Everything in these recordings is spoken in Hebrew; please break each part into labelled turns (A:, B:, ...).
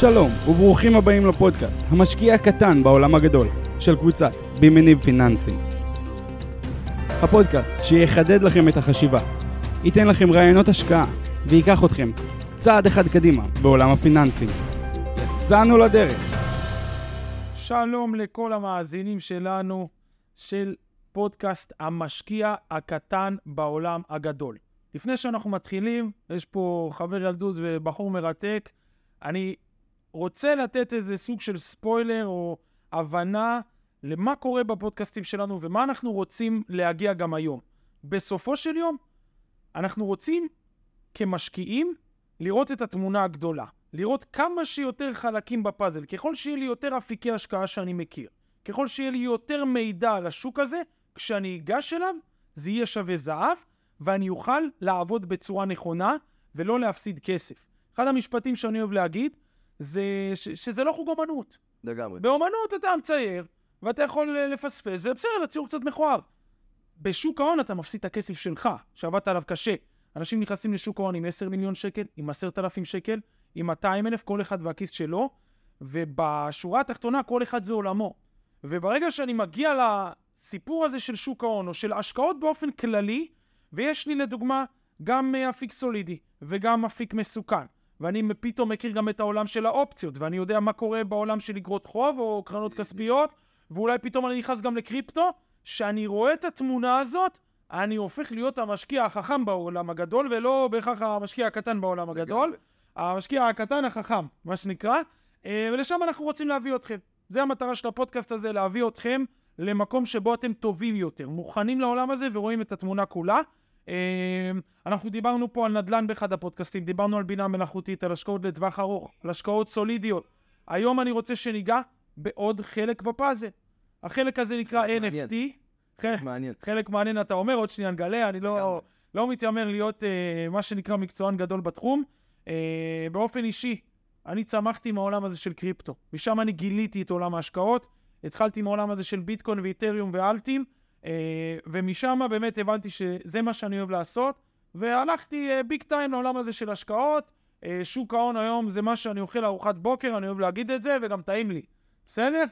A: שלום, וברוכים הבאים לפודקאסט, המשקיע הקטן בעולם הגדול, של קבוצת בימניב פיננסים. הפודקאסט שיחדד לכם את החשיבה, ייתן לכם רעיונות השקעה, וייקח אתכם צעד אחד קדימה בעולם הפיננסים. יצאנו לדרך.
B: שלום לכל המאזינים שלנו של פודקאסט המשקיע הקטן בעולם הגדול. לפני שאנחנו מתחילים, יש פה חבר ילדות ובחור מרתק. אני רוצה לתת איזה סוג של ספוילר או הבנה למה קורה בפודקאסטים שלנו ומה אנחנו רוצים להגיע גם היום. בסופו של יום, אנחנו רוצים כמשקיעים לראות את התמונה הגדולה. לראות כמה שיותר חלקים בפאזל. ככל שיהיה לי יותר אפיקי השקעה שאני מכיר, ככל שיהיה לי יותר מידע על השוק הזה, כשאני אגש אליו, זה יהיה שווה זהב, ואני אוכל לעבוד בצורה נכונה ולא להפסיד כסף. אחד המשפטים שאני אוהב להגיד, זה ש- שזה לא חוג אומנות.
C: לגמרי.
B: באומנות אתה מצייר, ואתה יכול לפספס, זה בסדר, הציור קצת מכוער. בשוק ההון אתה מפסיד את הכסף שלך, שעבדת עליו קשה. אנשים נכנסים לשוק ההון עם 10 מיליון שקל, עם 10,000 שקל, עם 200 אלף, כל אחד והכיס שלו, ובשורה התחתונה כל אחד זה עולמו. וברגע שאני מגיע לסיפור הזה של שוק ההון, או של השקעות באופן כללי, ויש לי לדוגמה גם אה, אפיק סולידי, וגם אפיק מסוכן, ואני פתאום מכיר גם את העולם של האופציות, ואני יודע מה קורה בעולם של אגרות חוב או קרנות כספיות, ואולי פתאום אני נכנס גם לקריפטו, שאני רואה את התמונה הזאת, אני הופך להיות המשקיע החכם בעולם הגדול, ולא בהכרח המשקיע הקטן בעולם הגדול. המשקיע הקטן החכם, מה שנקרא, אה, ולשם אנחנו רוצים להביא אתכם. זה המטרה של הפודקאסט הזה, להביא אתכם למקום שבו אתם טובים יותר, מוכנים לעולם הזה ורואים את התמונה כולה. אה, אנחנו דיברנו פה על נדל"ן באחד הפודקאסטים, דיברנו על בינה מלאכותית, על השקעות לטווח ארוך, על השקעות סולידיות. היום אני רוצה שניגע בעוד חלק בפאזל. החלק הזה נקרא
C: מעניין.
B: NFT. חלק,
C: מעניין.
B: חלק מעניין אתה אומר, עוד שנייה נגלה, אני לא. לא מתיימר להיות אה, מה שנקרא מקצוען גדול בתחום. אה, באופן אישי, אני צמחתי מהעולם הזה של קריפטו. משם אני גיליתי את עולם ההשקעות. התחלתי מהעולם הזה של ביטקוין ואיתריום ואלטים, ומשם באמת הבנתי שזה מה שאני אוהב לעשות, והלכתי אה, ביג טיים לעולם הזה של השקעות. אה, שוק ההון היום זה מה שאני אוכל ארוחת בוקר, אני אוהב להגיד את זה, וגם טעים לי. בסדר?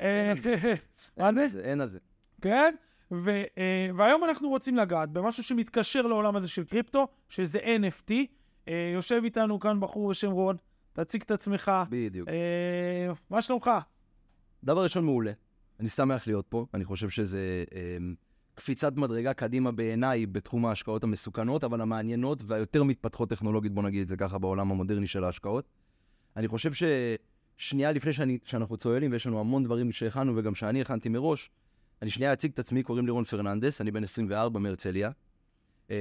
B: אה, מה זה?
C: אין על זה.
B: כן? ו, אה, והיום אנחנו רוצים לגעת במשהו שמתקשר לעולם הזה של קריפטו, שזה NFT. אה, יושב איתנו כאן בחור בשם רון, תציג את עצמך.
C: בדיוק.
B: אה, מה שלומך?
C: דבר ראשון, מעולה. אני שמח להיות פה. אני חושב שזה אמ, קפיצת מדרגה קדימה בעיניי בתחום ההשקעות המסוכנות, אבל המעניינות והיותר מתפתחות טכנולוגית, בוא נגיד את זה ככה, בעולם המודרני של ההשקעות. אני חושב ששנייה לפני שאני, שאנחנו צוללים, ויש לנו המון דברים שהכנו וגם שאני הכנתי מראש, אני שנייה אציג את עצמי, קוראים לי רון פרננדס, אני בן 24 מהרצליה. אמ,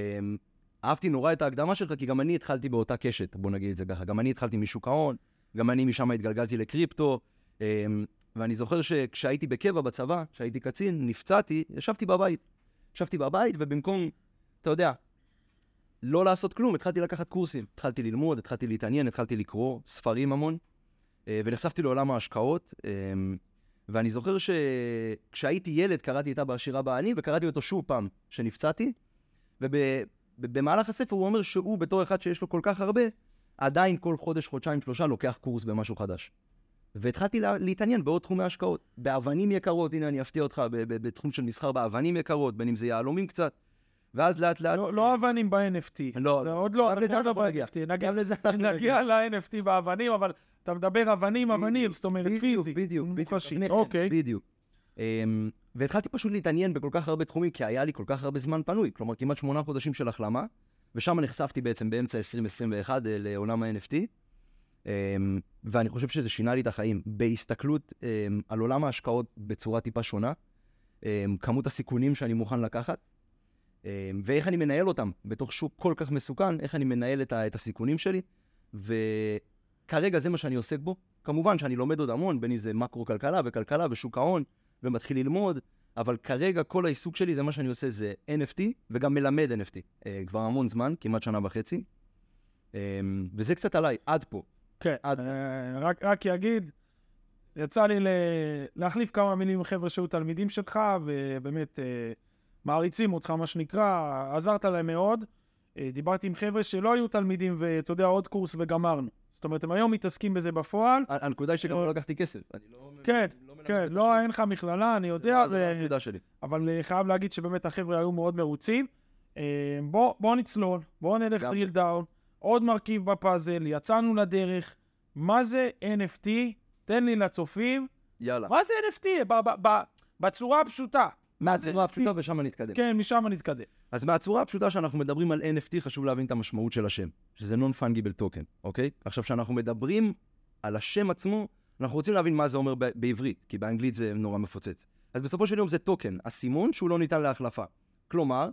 C: אהבתי נורא את ההקדמה שלך, כי גם אני התחלתי באותה קשת, בוא נגיד את זה ככה. גם אני התחלתי משוק ההון, גם אני משם התגלגלתי לקריפטו, אמ, ואני זוכר שכשהייתי בקבע בצבא, כשהייתי קצין, נפצעתי, ישבתי בבית. ישבתי בבית, ובמקום, אתה יודע, לא לעשות כלום, התחלתי לקחת קורסים. התחלתי ללמוד, התחלתי להתעניין, התחלתי לקרוא ספרים המון, אה, ונחשפתי לעולם ההשקעות. אמ, ואני זוכר שכשהייתי ילד קראתי את אבא עשירה בעני, וקראתי אותו שוב פעם שנפצעתי, ובמהלך הספר הוא אומר שהוא, בתור אחד שיש לו כל כך הרבה, עדיין כל חודש, חודשיים, שלושה לוקח קורס במשהו חדש. והתחלתי לה, להתעניין בעוד תחומי השקעות. באבנים יקרות, הנה אני אפתיע אותך, בתחום של מסחר באבנים יקרות, בין אם זה יהלומים קצת. ואז לאט לאט...
B: לא, לא אבנים ב-NFT.
C: לא,
B: עוד לא,
C: לזה
B: עוד לא
C: אנחנו.
B: ב-NFT. נגיע,
C: אנחנו
B: נגיע ל-NFT באבנים, אבל אתה מדבר אבנים, אבנים, זאת אומרת פיזי.
C: בדיוק, בדיוק.
B: אוקיי.
C: בדיוק. אמ, והתחלתי פשוט להתעניין בכל כך הרבה תחומים, כי היה לי כל כך הרבה זמן פנוי, כלומר כמעט שמונה חודשים של החלמה, ושם נחשפתי בעצם באמצע 2021 אה, לעולם ה-NFT, ואני חושב שזה שינה לי את החיים. בהסתכלות אמ, על עולם ההשקעות בצורה טיפה שונה, אמ, כמות הסיכונים שאני מוכן לקחת, אמ, ואיך אני מנהל אותם בתוך שוק כל כך מסוכן, איך אני מנהל את, ה- את הסיכונים שלי, וכרגע זה מה שאני עוסק בו. כמובן שאני לומד עוד המון, בין אם זה מקרו-כלכלה וכלכלה ושוק ההון, ומתחיל ללמוד, אבל כרגע כל העיסוק שלי זה מה שאני עושה זה NFT, וגם מלמד NFT, אה, כבר המון זמן, כמעט שנה וחצי. וזה קצת עליי, עד פה.
B: כן,
C: עד-
B: אה, רק, רק אגיד, יצא לי ל... להחליף כמה מילים עם חבר'ה שהיו תלמידים שלך, ובאמת אה, מעריצים אותך, מה שנקרא, עזרת להם מאוד. אה, דיברתי עם חבר'ה שלא היו תלמידים, ואתה יודע, עוד קורס וגמרנו. זאת אומרת, הם היום מתעסקים בזה בפועל.
C: הנקודה היא שגם לא לקחתי כסף. אני לא...
B: כן,
C: לא
B: כן, לא. אין לך מכללה, אני יודע,
C: זה הנקודה שלי.
B: אבל חייב להגיד שבאמת החבר'ה היו מאוד מרוצים. אה, בוא, בוא נצלול, בוא נלך drill down, עוד מרכיב בפאזל, יצאנו לדרך. מה זה NFT? תן לי לצופים.
C: יאללה.
B: מה זה NFT? ב- ב- ב- בצורה הפשוטה.
C: מהצורה
B: NFT?
C: הפשוטה ושם נתקדם.
B: כן, משם נתקדם.
C: אז מהצורה הפשוטה שאנחנו מדברים על NFT, חשוב להבין את המשמעות של השם, שזה Non-Fungible Token, אוקיי? עכשיו, כשאנחנו מדברים על השם עצמו, אנחנו רוצים להבין מה זה אומר ב- בעברית, כי באנגלית זה נורא מפוצץ. אז בסופו של יום זה טוקן, אסימון שהוא לא ניתן להחלפה. כלומר,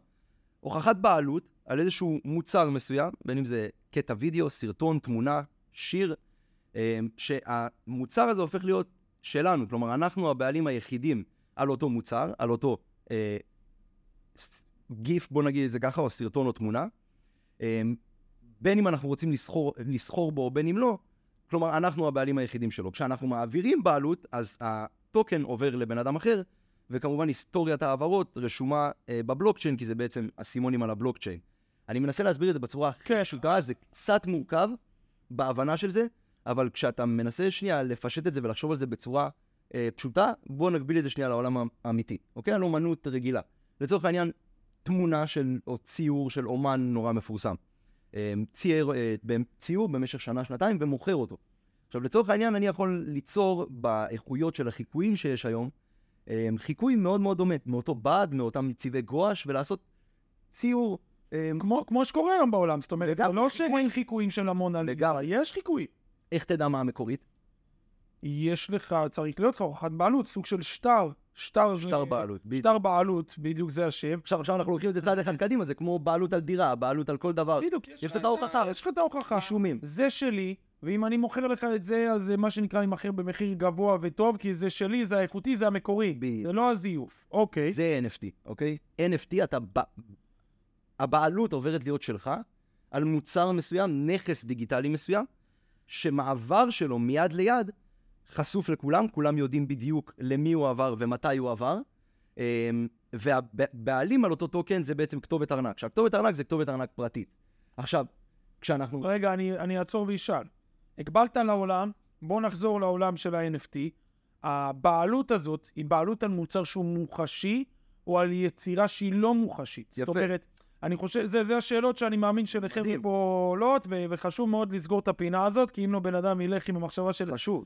C: הוכחת בעלות על איזשהו מוצר מסוים, בין אם זה קטע וידאו, סרטון, תמונה, שיר, אה, שהמוצר הזה הופך להיות שלנו, כלומר, אנחנו הבעלים היחידים על אותו מוצר, על אותו אה, גיף, בוא נגיד את זה ככה, או סרטון או תמונה. אה, בין אם אנחנו רוצים לסחור, לסחור בו, בין אם לא, כלומר, אנחנו הבעלים היחידים שלו. כשאנחנו מעבירים בעלות, אז הטוקן עובר לבן אדם אחר, וכמובן היסטוריית ההעברות רשומה אה, בבלוקצ'יין, כי זה בעצם אסימונים על הבלוקצ'יין. אני מנסה להסביר את זה בצורה הכי
B: כן.
C: פשוטה, זה קצת מורכב בהבנה של זה, אבל כשאתה מנסה שנייה לפשט את זה ולחשוב על זה בצורה אה, פשוטה, בוא נגביל את זה שנייה לעולם האמיתי, אוקיי? על אומנות רגילה. לצורך העניין, תמונה של, או ציור של אומן נורא מפורסם. אה, צייר, אה, ציור במשך שנה, שנתיים, ומוכר אותו. עכשיו, לצורך העניין, אני יכול ליצור באיכויות של החיקויים שיש היום, אה, חיקוי מאוד מאוד דומה, מאותו בד, מאותם צבעי גואש, ולעשות ציור. אה,
B: כמו, כמו שקורה היום בעולם, זאת אומרת, זה. לא שאין חיקויים של המון על
C: לגמרי.
B: יש חיקויים.
C: איך תדע מה המקורית?
B: יש לך, צריך להיות לך הוכחת בעלות, סוג של שטר. שטר,
C: שטר בעלות. בדיוק.
B: שטר בעלות, בדיוק זה השם.
C: עכשיו, עכשיו אנחנו לוקחים את זה צעד אחד קדימה, זה כמו בעלות על דירה, בעלות על כל דבר.
B: בדיוק,
C: יש לך הוכחה.
B: יש לך את ההוכחה.
C: אישומים.
B: זה שלי, ואם אני מוכר לך את זה, אז מה שנקרא יימכר במחיר גבוה וטוב, כי זה שלי, זה האיכותי, זה המקורי.
C: בדיוק.
B: זה לא הזיוף. אוקיי.
C: זה NFT, אוקיי? NFT, אתה... הבעלות עוברת להיות שלך על מוצר מסוים, נכס דיגיטלי מסוים, שמעבר שלו מיד ליד חשוף לכולם, כולם יודעים בדיוק למי הוא עבר ומתי הוא עבר, אמ, והבעלים על אותו טוקן זה בעצם כתובת ארנק. עכשיו, כתובת ארנק זה כתובת ארנק פרטית. עכשיו, כשאנחנו...
B: רגע, אני, אני אעצור ואשאל. הגבלת לעולם, בוא נחזור לעולם של ה-NFT. הבעלות הזאת היא בעלות על מוצר שהוא מוחשי, או על יצירה שהיא לא מוחשית. זאת
C: יפה.
B: אומרת, אני חושב, זה, זה השאלות שאני מאמין
C: מדהים.
B: פה עולות, ו- וחשוב מאוד לסגור את הפינה הזאת, כי אם לא בן אדם ילך עם המחשבה של...
C: חשוב.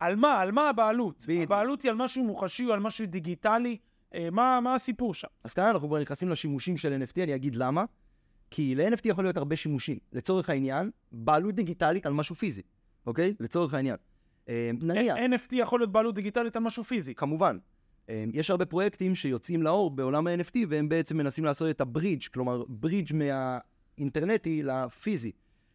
B: על מה? על מה הבעלות?
C: בדיוק.
B: הבעלות היא על משהו מוחשי או על משהו דיגיטלי? אה, מה, מה הסיפור שם?
C: אז כאן אנחנו כבר נכנסים לשימושים של NFT, אני אגיד למה. כי ל-NFT יכול להיות הרבה שימושים. לצורך העניין, בעלות דיגיטלית על משהו פיזי, אוקיי? לצורך העניין. אה, נניח,
B: NFT יכול להיות בעלות דיגיטלית על משהו פיזי.
C: כמובן, אה, יש הרבה פרויקטים שיוצאים לאור בעולם ה-NFT, והם בעצם מנסים לעשות את הברידג', כלומר, ברידג' מהאינטרנטי לפיזי.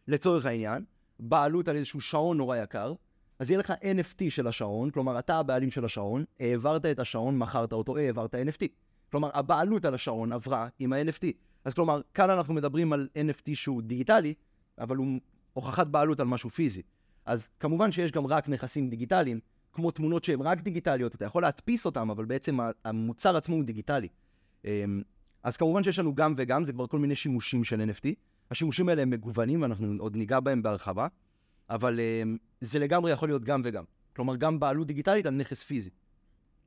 C: לצורך העניין, בעלות על איזשהו שעון נורא יקר, אז יהיה לך NFT של השעון, כלומר, אתה הבעלים של השעון, העברת את השעון, מכרת אותו, העברת NFT. כלומר, הבעלות על השעון עברה עם ה-NFT. אז כלומר, כאן אנחנו מדברים על NFT שהוא דיגיטלי, אבל הוא הוכחת בעלות על משהו פיזי. אז כמובן שיש גם רק נכסים דיגיטליים, כמו תמונות שהן רק דיגיטליות, אתה יכול להדפיס אותן, אבל בעצם המוצר עצמו הוא דיגיטלי. אמ, אז כמובן שיש לנו גם וגם, זה כבר כל מיני שימושים של NFT. השימושים האלה הם מגוונים, ואנחנו עוד ניגע בהם בהרחבה, אבל אמ, זה לגמרי יכול להיות גם וגם. כלומר, גם בעלות דיגיטלית על נכס פיזי.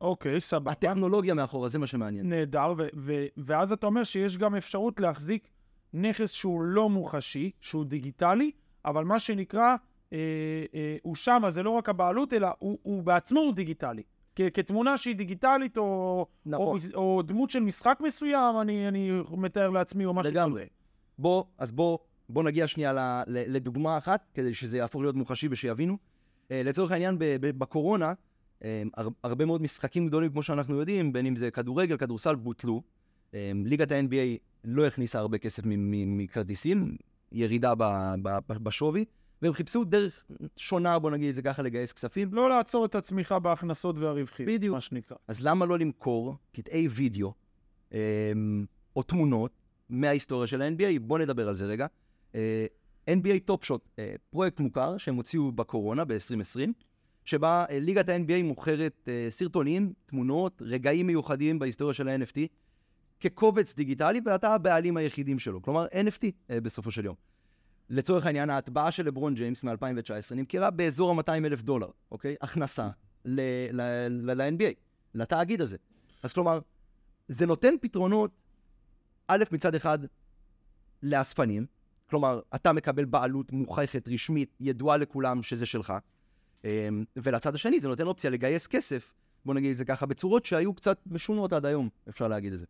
B: אוקיי, סבבה.
C: הטכנולוגיה מאחורה, זה מה שמעניין.
B: נהדר, ו- ו- ואז אתה אומר שיש גם אפשרות להחזיק נכס שהוא לא מוחשי, שהוא דיגיטלי, אבל מה שנקרא, אה, אה, הוא שמה, זה לא רק הבעלות, אלא הוא, הוא בעצמו הוא דיגיטלי. כ- כתמונה שהיא דיגיטלית, או,
C: נכון.
B: או, או דמות של משחק מסוים, אני, אני מתאר לעצמי, או משהו
C: לגמרי.
B: כזה.
C: בוא, אז בוא, בוא נגיע שנייה ל, ל, לדוגמה אחת, כדי שזה יהפוך להיות מוחשי ושיבינו. Uh, לצורך העניין, ב, ב, בקורונה, um, הר, הרבה מאוד משחקים גדולים, כמו שאנחנו יודעים, בין אם זה כדורגל, כדורסל, בוטלו. Um, ליגת ה-NBA לא הכניסה הרבה כסף מ- מ- מכרטיסים, ירידה ב, ב, ב, בשווי, והם חיפשו דרך שונה, בוא נגיד את זה ככה, לגייס כספים.
B: לא לעצור את הצמיחה בהכנסות והרווחים,
C: בדיוק.
B: מה שנקרא.
C: אז למה לא למכור קטעי וידאו um, או תמונות מההיסטוריה של ה-NBA? בואו נדבר על זה רגע. Uh, NBA Top Shot, uh, פרויקט מוכר שהם הוציאו בקורונה ב-2020, שבה uh, ליגת ה-NBA מוכרת uh, סרטונים, תמונות, רגעים מיוחדים בהיסטוריה של ה-NFT, כקובץ דיגיטלי, ואתה הבעלים היחידים שלו. כלומר, NFT uh, בסופו של יום. לצורך העניין, ההטבעה של לברון ג'יימס מ-2019 נמכרה באזור ה-200 אלף דולר, אוקיי? הכנסה ל-NBA, לתאגיד הזה. אז כלומר, זה נותן פתרונות, א', מצד אחד, לאספנים, כלומר, אתה מקבל בעלות מוכחת, רשמית, ידועה לכולם שזה שלך, אמ, ולצד השני זה נותן אופציה לגייס כסף, בוא נגיד את זה ככה, בצורות שהיו קצת משונות עד היום, אפשר להגיד את זה.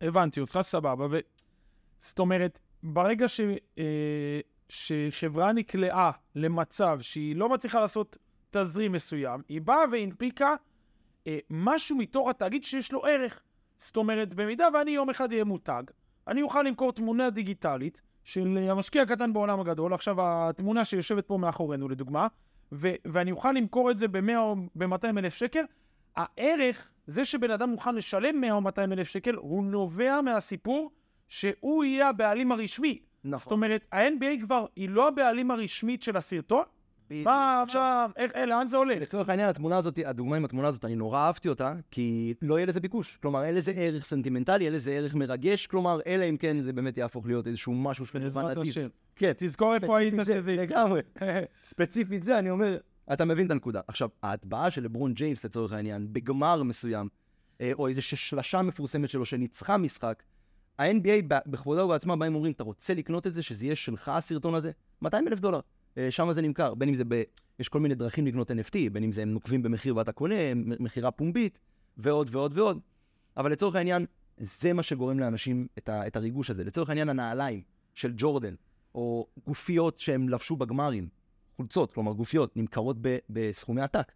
B: הבנתי אותך, סבבה. ו... זאת אומרת, ברגע ש... אה, שחברה נקלעה למצב שהיא לא מצליחה לעשות תזרים מסוים, היא באה והנפיקה אה, משהו מתוך התאגיד שיש לו ערך. זאת אומרת, במידה ואני יום אחד אהיה מותג, אני אוכל למכור תמונה דיגיטלית של המשקיע הקטן בעולם הגדול, עכשיו התמונה שיושבת פה מאחורינו לדוגמה, ו- ואני אוכל למכור את זה ב-100 או ב-200 אלף שקל, הערך, זה שבן אדם מוכן לשלם 100 או 200 אלף שקל, הוא נובע מהסיפור שהוא יהיה הבעלים הרשמי.
C: נכון.
B: זאת אומרת, ה-NBA כבר, היא לא הבעלים הרשמית של הסרטון? מה, מה, איך, אה, לאן זה הולך?
C: לצורך העניין, התמונה הזאת, הדוגמה עם התמונה הזאת, אני נורא אהבתי אותה, כי לא יהיה לזה ביקוש. כלומר, אין לזה ערך סנטימנטלי, אין לזה ערך מרגש, כלומר, אלא אם כן זה באמת יהפוך להיות איזשהו משהו של נתיב.
B: השם.
C: כן,
B: תזכור איפה היית שזה...
C: לגמרי. ספציפית זה, אני אומר, אתה מבין את הנקודה. עכשיו, ההטבעה של לברון ג'יימס, לצורך העניין, בגמר מסוים, אה, או איזושהי שלשה מפורסמת שלו שניצחה משחק, ה-NBA ב- בכבודה ובעצמה באים ואומרים, אתה רוצה לקנות את זה, שזה יהיה שלך הסרטון הזה? 200 אלף דולר. אה, שם זה נמכר, בין אם זה ב... יש כל מיני דרכים לקנות NFT, בין אם זה הם נוקבים במחיר ואתה קונה, מכירה פומבית, ועוד ועוד ועוד. אבל לצורך העניין, זה מה שגורם לאנשים את, ה- את הריגוש הזה. לצורך העניין, הנעליים של ג'ורדן, או גופיות שהם לבשו בגמרים, חולצות, כלומר גופיות, נמכרות ב- בסכומי עתק.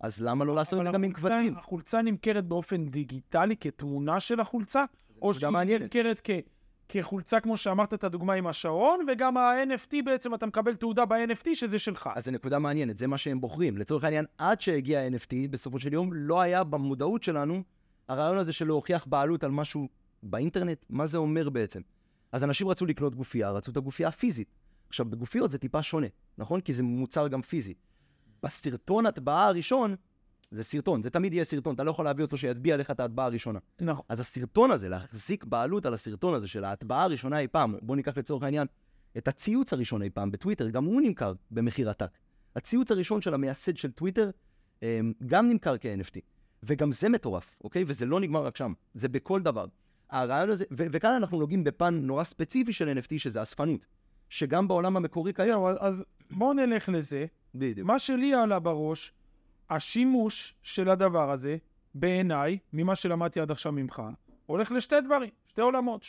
C: אז למה לא לעשות את זה גם עם קבצים?
B: החולצה נמכרת באופן דיגיטלי כתמונה של החולצה, או שהיא. נמכרת. כחולצה, כמו שאמרת את הדוגמה עם השעון, וגם ה-NFT בעצם, אתה מקבל תעודה ב-NFT שזה שלך.
C: אז זו נקודה מעניינת, זה מה שהם בוחרים. לצורך העניין, עד שהגיע ה-NFT, בסופו של יום, לא היה במודעות שלנו הרעיון הזה של להוכיח בעלות על משהו באינטרנט, מה זה אומר בעצם. אז אנשים רצו לקנות גופייה, רצו את הגופייה הפיזית. עכשיו, בגופיות זה טיפה שונה, נכון? כי זה מוצר גם פיזי. בסרטון הטבעה הראשון, זה סרטון, זה תמיד יהיה סרטון, אתה לא יכול להביא אותו שיטביע לך את ההטבעה הראשונה.
B: נכון.
C: אז הסרטון הזה, להחזיק בעלות על הסרטון הזה של ההטבעה הראשונה אי פעם, בואו ניקח לצורך העניין את הציוץ הראשון אי פעם בטוויטר, גם הוא נמכר במחיר עתק. הציוץ הראשון של המייסד של טוויטר אמ, גם נמכר כ-NFT. וגם זה מטורף, אוקיי? וזה לא נגמר רק שם, זה בכל דבר. הרעיון הזה, ו- וכאן אנחנו נוגעים בפן נורא ספציפי של NFT, שזה אספנות. שגם בעולם המקורי קיים.
B: זהו, אז בואו נלך לזה.
C: בדיוק.
B: מה שלי עלה בראש, השימוש של הדבר הזה, בעיניי, ממה שלמדתי עד עכשיו ממך, הולך לשתי דברים, שתי עולמות.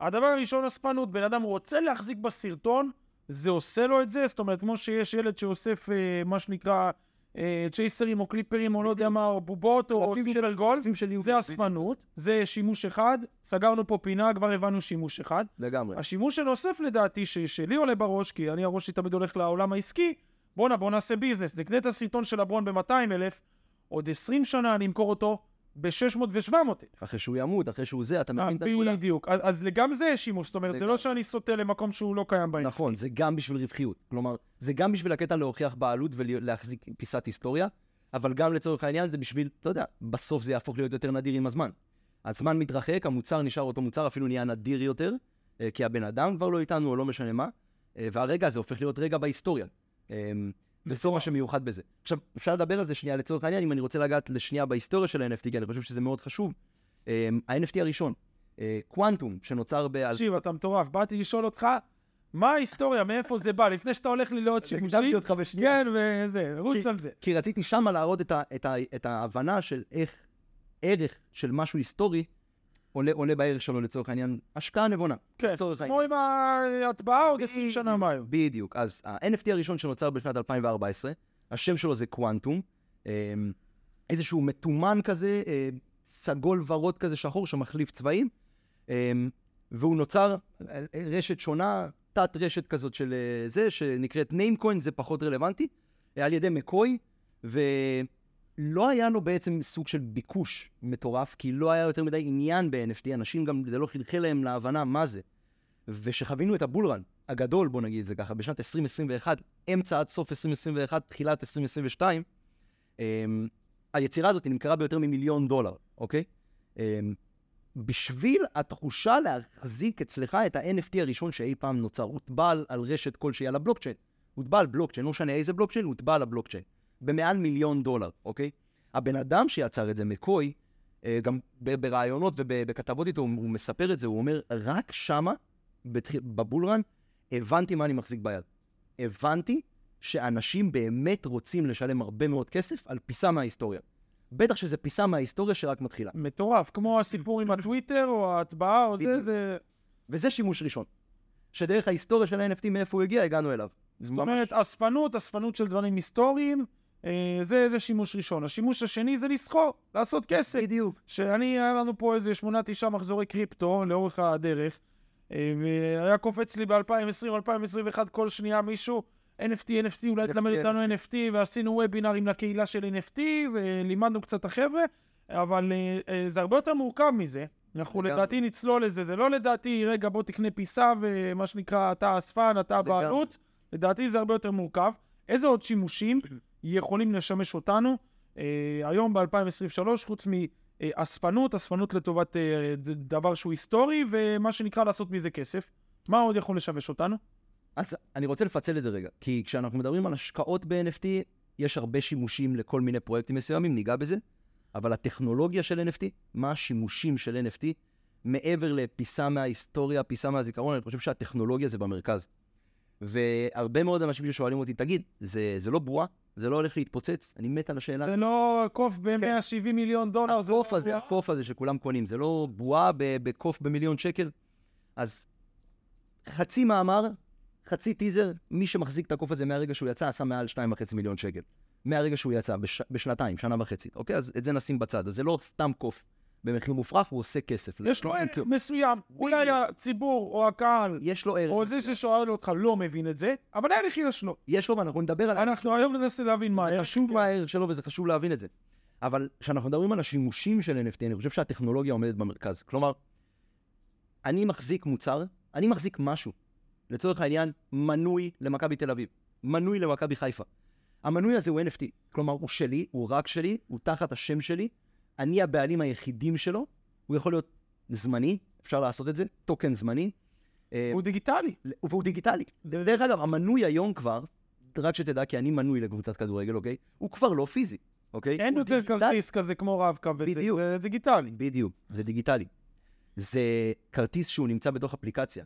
B: הדבר הראשון, אספנות, בן אדם רוצה להחזיק בסרטון, זה עושה לו את זה, זאת אומרת, כמו שיש ילד שאוסף אה, מה שנקרא אה, צ'ייסרים או קליפרים או לא יודע מה, או בובות או סופר גולף. זה אספנות, זה שימוש אחד, סגרנו פה פינה, כבר הבנו שימוש אחד.
C: לגמרי.
B: השימוש הנוסף לדעתי, ש- שלי עולה בראש, כי אני הראש שלי תמיד הולך לעולם העסקי, בואנה, בוא נעשה ביזנס, נקנה את הסרטון של הברון ב-200 אלף, עוד 20 שנה אני אמכור אותו ב-600 ו-700 אלף.
C: אחרי שהוא ימות, אחרי שהוא זה, אתה מבין את הנקודה?
B: בדיוק. אז, אז גם זה יש שימוש, זאת אומרת, זה
C: לגמרי.
B: לא שאני סוטה למקום שהוא לא קיים בהם.
C: נכון, זה גם בשביל רווחיות. כלומר, זה גם בשביל הקטע להוכיח בעלות ולהחזיק פיסת היסטוריה, אבל גם לצורך העניין זה בשביל, אתה יודע, בסוף זה יהפוך להיות יותר נדיר עם הזמן. הזמן מתרחק, המוצר נשאר אותו מוצר, אפילו נהיה נדיר יותר, אה, כי הבן אדם כבר לא איתנו, או לא משנה מה, אה, והרגע הזה הופך להיות רגע בהיסטוריה. אה, וזה מה שמיוחד בזה. עכשיו, אפשר לדבר על זה שנייה לצורך העניין, אם אני רוצה לגעת לשנייה בהיסטוריה של ה-NFT, כי אני חושב שזה מאוד חשוב. אה, ה-NFT הראשון, אה, קוונטום, שנוצר ב...
B: תקשיב, אתה מטורף. באתי לשאול אותך, מה ההיסטוריה, מאיפה זה בא, לפני שאתה הולך לי לעוד שימושי.
C: הקדמתי אותך בשנייה.
B: כן, וזה, רוץ על זה.
C: כי רציתי שמה להראות את ההבנה של איך ערך של משהו היסטורי עולה, עולה בערך שלו לצורך העניין, השקעה נבונה.
B: כן, כמו עם ההטבעה עוד 20 שנה מהיום.
C: בדיוק. אז ה-NFT הראשון שנוצר בשנת 2014, השם שלו זה קוונטום, אה, איזשהו מתומן כזה, אה, סגול ורוד כזה שחור שמחליף צבעים, אה, והוא נוצר אה, רשת שונה, תת רשת כזאת של אה, זה, שנקראת ניימקוין, זה פחות רלוונטי, על ידי מקוי, ולא היה לו בעצם סוג של ביקוש מטורף, כי לא היה יותר מדי עניין ב-NFT, אנשים גם, זה לא חלחל להם להבנה מה זה. ושחווינו את הבולרן הגדול, בוא נגיד את זה ככה, בשנת 2021, אמצע עד סוף 2021, תחילת 2022, אמ, היצירה הזאת נמכרה ביותר ממיליון דולר, אוקיי? אמ, בשביל התחושה להחזיק אצלך את ה-NFT הראשון שאי פעם נוצר. הוטבע על, רשת כלשהי על הבלוקצ'יין. הוטבע על בלוקצ'יין, לא משנה איזה בלוקצ'יין, הוטבע על הבלוקצ'יין. במעל מיליון דולר, אוקיי? הבן אדם שיצר את זה, מקוי, אה, גם ב- בראיונות ובכתבות איתו, הוא, מספר את זה, הוא אומר, רק שמה. בבולרן, הבנתי מה אני מחזיק ביד. הבנתי שאנשים באמת רוצים לשלם הרבה מאוד כסף על פיסה מההיסטוריה. בטח שזה פיסה מההיסטוריה שרק מתחילה.
B: מטורף, כמו הסיפור עם הטוויטר, או ההצבעה, או זה. זה...
C: וזה שימוש ראשון. שדרך ההיסטוריה של ה-NFT, מאיפה הוא הגיע, הגענו אליו.
B: זאת אומרת, אספנות, אספנות של דברים היסטוריים, זה, זה שימוש ראשון. השימוש השני זה לסחור, לעשות כסף.
C: בדיוק.
B: שאני, היה לנו פה איזה שמונה, תשעה מחזורי קריפטו לאורך הדרך, אה, והיה קופץ לי ב-2020, 2021, כל שנייה מישהו, NFT, NFT, אולי
C: NFT,
B: תלמד אותנו
C: NFT.
B: NFT, ועשינו וובינארים לקהילה של NFT, ולימדנו קצת החבר'ה, אבל אה, אה, זה הרבה יותר מורכב מזה. אנחנו
C: לגמרי.
B: לדעתי נצלול לזה, זה לא לדעתי, רגע, בוא תקנה פיסה, ומה שנקרא, אתה אספן, אתה. הבעלות. לדעתי זה הרבה יותר מורכב. איזה עוד שימושים יכולים לשמש אותנו אה, היום ב-2023, חוץ מאספנות, אספנות לטובת ד- דבר שהוא היסטורי, ומה שנקרא לעשות מזה כסף? מה עוד יכול לשמש אותנו?
C: אז אני רוצה לפצל את זה רגע, כי כשאנחנו מדברים על השקעות ב-NFT, יש הרבה שימושים לכל מיני פרויקטים מסוימים, ניגע בזה, אבל הטכנולוגיה של NFT, מה השימושים של NFT, מעבר לפיסה מההיסטוריה, פיסה מהזיכרון, אני חושב שהטכנולוגיה זה במרכז. והרבה מאוד אנשים ששואלים אותי, תגיד, זה, זה לא בועה? זה לא הולך להתפוצץ? אני מת על השאלה.
B: זה לא קוף ב-170 מיליון דולר, זה לא...
C: הקוף הזה, הקוף הזה שכולם קונים, זה לא בועה בקוף במיליון שקל? אז חצי מאמר, חצי טיזר, מי שמחזיק את הקוף הזה מהרגע שהוא יצא, עשה מעל 2.5 מיליון שקל. מהרגע שהוא יצא, בש... בשנתיים, שנה וחצי. אוקיי? אז את זה נשים בצד. אז זה לא סתם קוף במחיר מופרך, הוא עושה כסף.
B: יש לו ערך
C: כלום.
B: מסוים, אולי הציבור או הקהל
C: יש לו ערך.
B: או זה ששואל אותך לא מבין את זה, אבל ערך יש לו.
C: יש לו, ואנחנו נדבר על...
B: אנחנו היום ננסה להבין מה הערך.
C: חשוב מה הערך שלו וזה חשוב להבין את זה. אבל כשאנחנו מדברים על השימושים של NFT, אני חושב שהטכנולוגיה עומדת במרכז. כלומר, אני מחזיק מוצר, אני מחזיק משהו. לצורך העניין, מנוי למכבי תל אביב, מנוי למכבי חיפה. המנוי הזה הוא NFT, כלומר, הוא שלי, הוא רק שלי, הוא תחת השם שלי, אני הבעלים היחידים שלו, הוא יכול להיות זמני, אפשר לעשות את זה, טוקן זמני. אה,
B: הוא דיגיטלי.
C: והוא דיגיטלי. דרך אגב, המנוי היום כבר, רק שתדע, כי אני מנוי לקבוצת כדורגל, אוקיי? הוא כבר לא פיזי, אוקיי?
B: אין יותר
C: דיגיטלי.
B: כרטיס כזה כמו רב-קו. זה דיגיטלי.
C: בדיוק, זה דיגיטלי. זה כרטיס שהוא נמצא בתוך אפליקציה.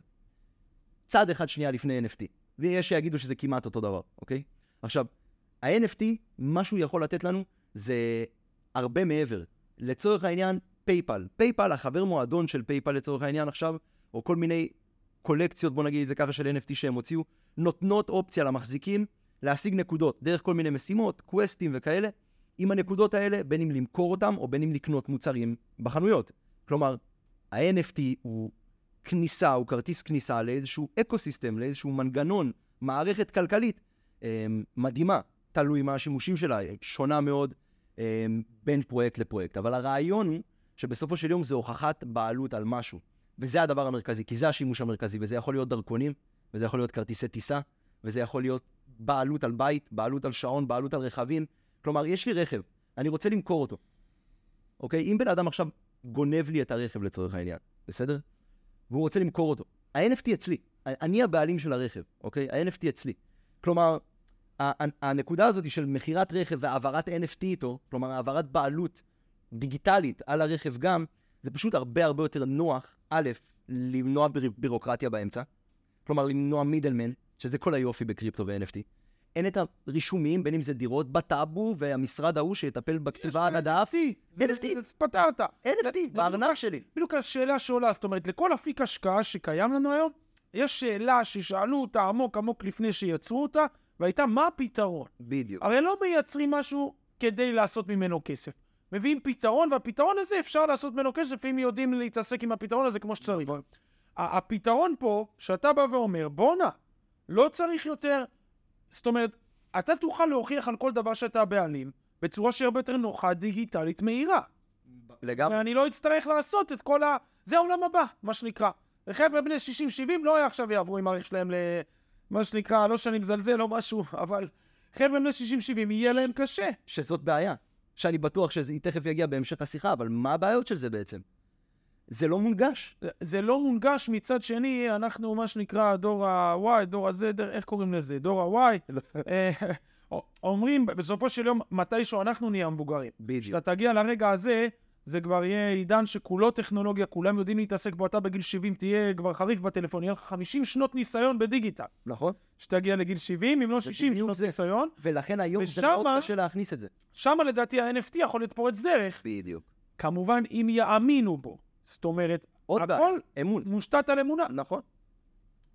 C: צעד אחד שנייה לפני NFT. ויש שיגידו שזה כמעט אותו דבר, אוקיי? עכשיו, ה-NFT, מה שהוא יכול לתת לנו זה הרבה מעבר. לצורך העניין, PayPal. PayPal, החבר מועדון של PayPal לצורך העניין עכשיו, או כל מיני קולקציות, בוא נגיד את זה ככה, של NFT שהם הוציאו, נותנות אופציה למחזיקים להשיג נקודות דרך כל מיני משימות, quest־ים וכאלה, עם הנקודות האלה, בין אם למכור אותם או בין אם לקנות מוצרים בחנויות. כלומר, ה-NFT הוא כניסה, הוא כרטיס כניסה לאיזשהו אקו-סיסטם, לאיזשהו מנגנון, מערכת כלכלית אה, מדהימה, תלוי מה השימושים שלה, שונה מאוד בין פרויקט לפרויקט. אבל הרעיון הוא שבסופו של יום זה הוכחת בעלות על משהו. וזה הדבר המרכזי, כי זה השימוש המרכזי, וזה יכול להיות דרכונים, וזה יכול להיות כרטיסי טיסה, וזה יכול להיות בעלות על בית, בעלות על שעון, בעלות על רכבים. כלומר, יש לי רכב, אני רוצה למכור אותו. אוקיי? אם בן אדם עכשיו גונב לי את הרכב לצורך העניין, בסדר? והוא רוצה למכור אותו. ה-NFT אצלי, אני הבעלים של הרכב, אוקיי? ה-NFT אצלי. כלומר, הנקודה הזאת של מכירת רכב והעברת NFT איתו, כלומר העברת בעלות דיגיטלית על הרכב גם, זה פשוט הרבה הרבה יותר נוח, א', למנוע בר- בירוקרטיה באמצע, כלומר למנוע מידלמן, שזה כל היופי בקריפטו ו-NFT. אין את הרישומים, בין אם זה דירות בטאבו והמשרד ההוא שיטפל בכתיבה על הדף. NFT.
B: זה- פתרת.
C: NFT, בארנק שלי.
B: בדיוק השאלה שעולה, זאת אומרת, לכל אפיק השקעה שקיים לנו היום, יש שאלה ששאלו אותה עמוק עמוק לפני שיצרו אותה, והייתה מה הפתרון?
C: בדיוק.
B: הרי לא מייצרים משהו כדי לעשות ממנו כסף. מביאים פתרון, והפתרון הזה אפשר לעשות ממנו כסף אם יודעים להתעסק עם הפתרון הזה כמו שצריך. ה- הפתרון פה, שאתה בא ואומר, בואנה, לא צריך יותר... זאת אומרת, אתה תוכל להוכיח על כל דבר שאתה הבעלים בצורה שהיא הרבה יותר נוחה, דיגיטלית, מהירה.
C: לגמרי.
B: ואני לא אצטרך לעשות את כל ה... זה העולם הבא, מה שנקרא. וחבר'ה בני 60-70 לא עכשיו יעברו עם הערך שלהם ל... מה שנקרא, לא שאני מזלזל או משהו, אבל חבר'ה בני 60-70 יהיה להם קשה.
C: שזאת בעיה. שאני בטוח שזה תכף יגיע בהמשך השיחה, אבל מה הבעיות של זה בעצם? זה לא מונגש.
B: זה- זה לא מונגש, מצד שני, אנחנו מה שנקרא דור ה-Y, דור ה-Z, איך קוראים לזה? דור ה-Y. אה, אומרים, בסופו של יום, מתישהו אנחנו נהיה המבוגרים.
C: בדיוק.
B: כשאתה תגיע לרגע הזה, זה כבר יהיה עידן שכולו טכנולוגיה, כולם יודעים להתעסק בו, אתה בגיל 70 תהיה כבר חריף בטלפון, יהיה לך 50 שנות ניסיון בדיגיטל.
C: נכון?
B: כשתגיע לגיל 70, אם לא 60
C: בדיוק
B: שנות
C: זה.
B: ניסיון,
C: ולכן היום זה
B: ושמה-
C: מאוד קשה להכניס את זה.
B: שמה לדעתי ה-NFT יכול להיות פורץ דרך,
C: בדיוק.
B: כמובן אם יאמינו בו. זאת אומרת,
C: עוד בעיה,
B: הכל
C: אמון.
B: מושתת על אמונה.
C: נכון.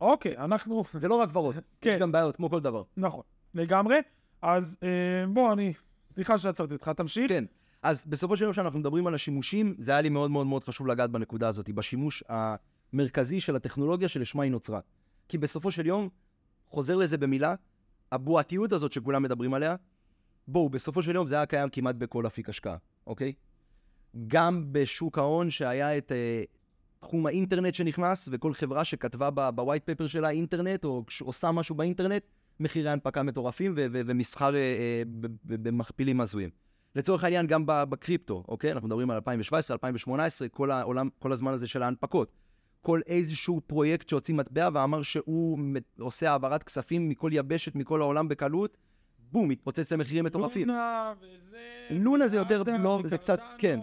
B: אוקיי, אנחנו...
C: זה לא רק ורוד.
B: כן.
C: יש גם בעיות, כמו כל דבר.
B: נכון, לגמרי. אז אה, בוא, אני... סליחה שעצרתי אותך, תמשיך.
C: כן. אז בסופו של יום, כשאנחנו מדברים על השימושים, זה היה לי מאוד מאוד מאוד חשוב לגעת בנקודה הזאת, בשימוש המרכזי של הטכנולוגיה שלשמה היא נוצרה. כי בסופו של יום, חוזר לזה במילה, הבועתיות הזאת שכולם מדברים עליה, בואו, בסופו של יום זה היה קיים כמעט בכל אפיק השקעה, אוקיי? גם בשוק ההון שהיה את אה, תחום האינטרנט שנכנס, וכל חברה שכתבה ב white paper שלה אינטרנט, או עושה משהו באינטרנט, מחירי הנפקה מטורפים ומסחר אה, אה, במכפילים הזויים. לצורך העניין, גם ב- בקריפטו, אוקיי? אנחנו מדברים על 2017, 2018, כל העולם, כל הזמן הזה של ההנפקות. כל איזשהו פרויקט שהוציא מטבע ואמר שהוא עושה העברת כספים מכל יבשת, מכל העולם בקלות, בום, מתפוצץ למחירים מטורפים.
B: לונה וזה...
C: לונה זה יותר- לא, זה קצת- כן.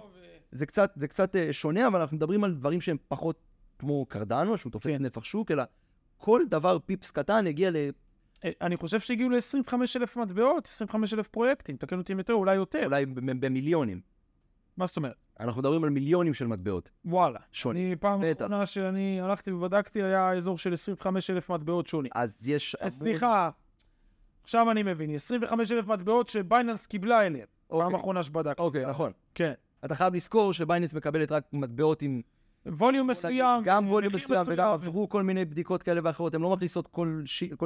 C: זה קצת, זה קצת אה, שונה, אבל אנחנו מדברים על דברים שהם פחות כמו קרדנו, שהוא תופס
B: כן.
C: נפח שוק, אלא כל דבר פיפס קטן הגיע ל...
B: אני חושב שהגיעו ל-25,000 מטבעות, 25,000 פרויקטים, תקן אותי אם יותר, אולי יותר.
C: אולי במיליונים.
B: מה זאת אומרת?
C: אנחנו מדברים על מיליונים של מטבעות.
B: וואלה.
C: שונים.
B: אני פעם. אחרונה שאני הלכתי ובדקתי, היה אזור של 25,000 מטבעות שונים.
C: אז יש...
B: אה, סליחה, עכשיו אני מבין, 25,000 מטבעות שבייננס קיבלה אליהם. פעם
C: אוקיי.
B: אחרונה שבדקתי.
C: אוקיי, נכון.
B: כן.
C: אתה חייב לזכור ש Binance מקבלת רק מטבעות עם...
B: volume מסוים.
C: גם
B: אה, volume
C: מסוים, וגם עברו כל מיני בדיקות כאלה ואחרות, הן לא מכניסות כל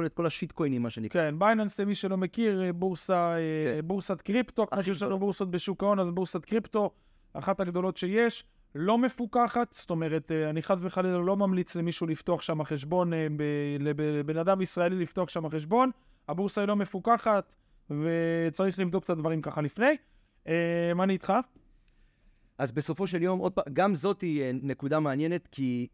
C: את כל ה shit coin־ים, מה שנקרא.
B: כן, Binance, מי שלא מכיר, אה, בורסה, אה,
C: כן.
B: בורסת קריפטו, כמו שיש לנו. בורסות בשוק ההון, אז בורסת קריפטו, אחת הגדולות שיש, לא מפוקחת, זאת אומרת, אני חס וחלילה לא ממליץ למישהו לפתוח שם חשבון, ב- לבן אדם ישראלי לפתוח שם חשבון, הבורסה היא לא מפוקחת, וצריך לבדוק את הדברים ככה לפני. מה אני איתך?
C: אז בסופו של יום, עוד פעם, גם זאת היא אה, נקודה מעניינת, כי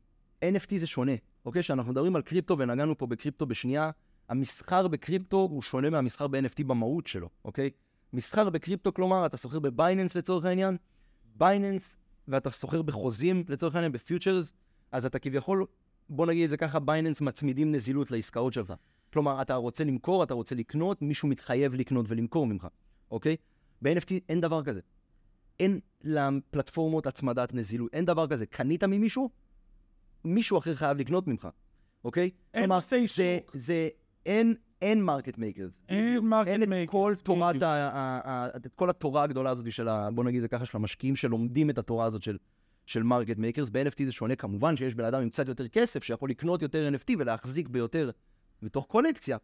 C: NFT זה שונה, אוקיי? כשאנחנו מדברים על קריפטו, ונגענו פה בקריפטו בשנייה, המסחר בקריפטו הוא שונה מהמסחר ב-NFT במהות שלו, אוקיי? מסחר בקריפטו, כלומר, אתה סוחר ב Binance לצורך העניין, Binance, ואתה סוחר בחוזים לצורך העניין, ב futures, אז אתה כביכול, בוא נגיד את זה ככה, Binance מצמידים נזילות לעסקאות שלך. כלומר, אתה רוצה למכור, אתה רוצה לקנות, מישהו מתחייב לקנות ולמכור ממך, אוקיי? ב-NFT אין דבר כזה. אין לפלטפורמות הצמדת נזילות, אין דבר כזה. קנית ממישהו, מישהו אחר חייב לקנות ממך, אוקיי?
B: אין
C: כלומר,
B: נושאי
C: זה,
B: שוק.
C: זה, אין, אין market makers.
B: אין market
C: אין את כל תורת, את כל התורה הגדולה הזאת של ה... בוא נגיד זה ככה, של המשקיעים שלומדים את התורה הזאת של, של מרקט מייקרס. ב-NFT זה שונה, כמובן שיש בן אדם עם קצת יותר כסף שיכול לקנות יותר NFT ולהחזיק ביותר בתוך קולקציה,